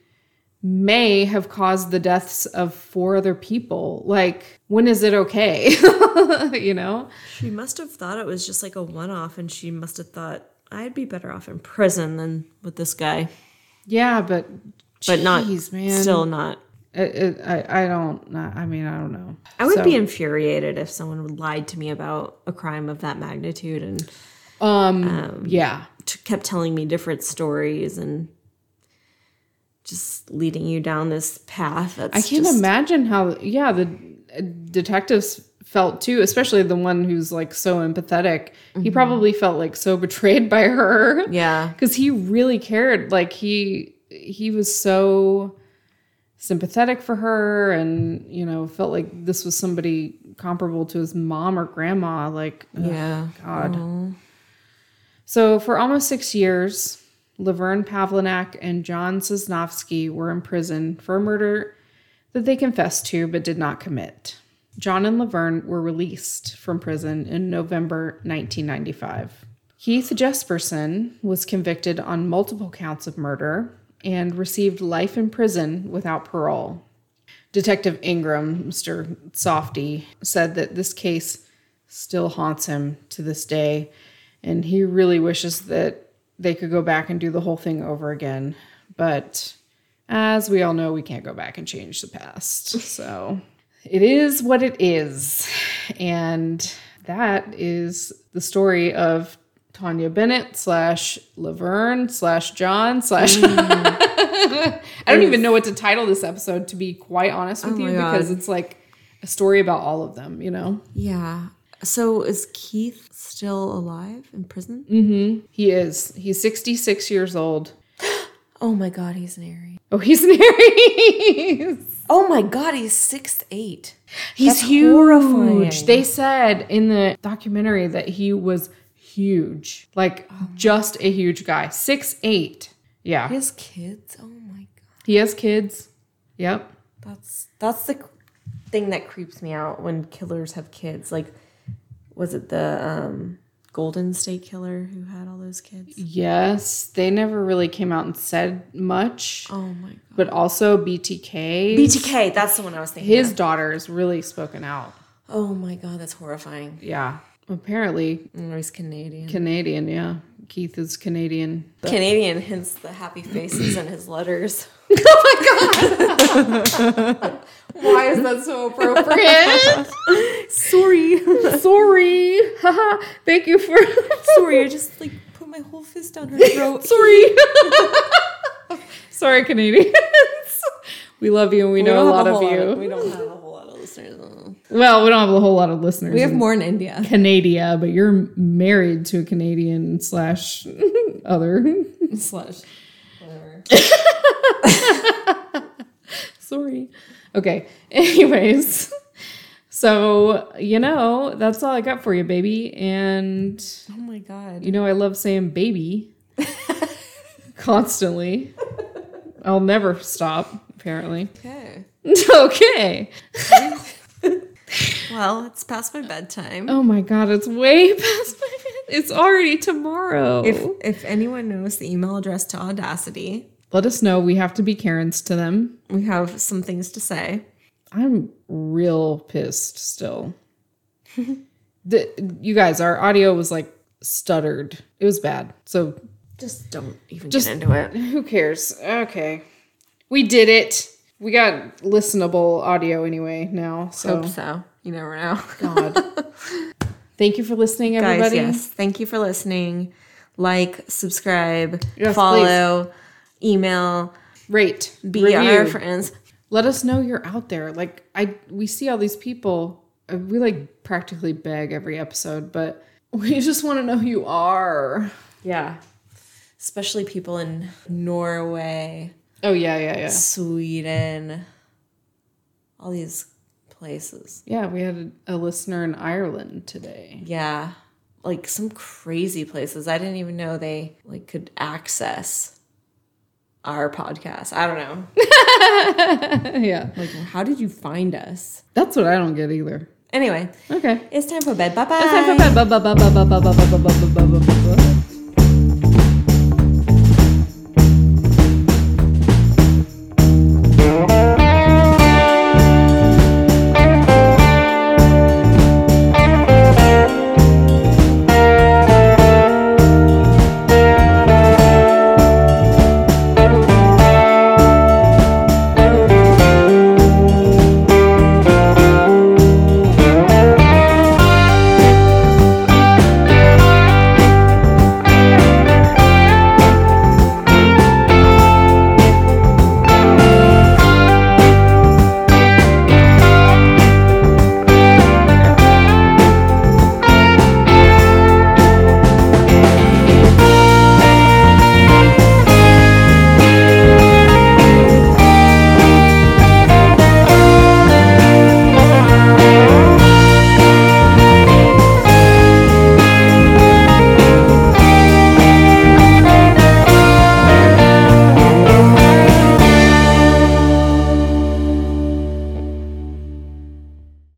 may have caused the deaths of four other people? Like, when is it okay? you know? She must have thought it was just like a one off, and she must have thought I'd be better off in prison than with this guy. Yeah, but But not, Jeez, man. still not It, it, I, I don't. I mean, I don't know. I would So, be infuriated if someone lied to me about a crime of that magnitude and Um. yeah. t- kept telling me different stories and just leading you down this path. I can't just, imagine how. Yeah, the uh, detectives felt too, especially the one who's like so empathetic. He probably felt like so betrayed by her. Yeah. because he really cared. Like he he was so sympathetic for her, and you know felt like this was somebody comparable to his mom or grandma. Like ugh, Yeah. God. So for almost six years, Laverne Pavlinac and John Sosnovske were in prison for a murder that they confessed to but did not commit. John and Laverne were released from prison in November 1995. Keith Jesperson was convicted on multiple counts of murder and received life in prison without parole. Detective Ingram, Mr. Softy, said that this case still haunts him to this day, and he really wishes that they could go back and do the whole thing over again. But as we all know, we can't go back and change the past. So it is what it is. And that is the story of Taunja Bennett slash Laverne slash John slash. I don't even know what to title this episode, to be quite honest with Oh you, God. because it's like a story about all of them, you know? Yeah. So is Keith still alive in prison? Mm-hmm. He is. He's 66 years old. Oh my god, he's an Aries. Oh, he's an Aries. Oh my god, he's six eight. He's That's huge. horrifying. They said in the documentary that he was huge, like just a huge guy, six eight. Yeah, He has kids. Oh my god. he has kids. Yep. That's that's the thing that creeps me out when killers have kids. Like, was it the um, Golden State Killer who had all those kids? Yes, they never really came out and said much, Oh my god. but also BTK. BTK, that's the one I was thinking. His of. daughter is really spoken out. Oh my god, that's horrifying. Yeah, apparently Oh, he's Canadian. Canadian. Yeah, Keith is Canadian. Canadian, hence the happy faces in his letters. Oh my god! Why is that so appropriate? Sorry, Sorry. Haha. Thank you for. sorry. I just like put my whole fist down her throat. Sorry. Sorry, Canadians. we love you and we, know a lot of you. Lot we don't have a whole lot of listeners. though. Well, we don't have a whole lot of listeners. We have in more in India. Canada, but you're married to a Canadian slash other. Slash. Whatever. Sorry. Okay. Anyways. So, you know, that's all I got for you, baby. And Oh my god. You know, I love saying baby constantly. I'll never stop, apparently. Okay. okay. Well, it's past my bedtime. Oh my God, it's way past my bed. It's already tomorrow. If if anyone knows the email address to Audacity, Let us know. We have to be Karens to them. we have some things to say. I'm real pissed still. the, you guys, our audio was like stuttered. It was bad. So Just don't even Just- get into it. who cares? Okay. We did it. We got listenable audio anyway now. So Hope so. You never know. God. Thank you for listening, Guys, everybody. yes. Thank you for listening. Like, subscribe, Yes, follow, email, Rate, be our friends. Let us know you're out there. Like I, we see all these people. uh, We like practically beg every episode, but we just want to know who you are. Yeah. Especially people in Norway, Oh yeah, yeah, yeah. Sweden, all these places. Yeah, we had a, listener in Ireland today. Yeah. Like some crazy places. I didn't even know they like could access our podcast. I don't know. yeah, Like how did you find us? that's what I don't get either. Anyway, Okay. it's time for bed. Bye bye. It's time for bed.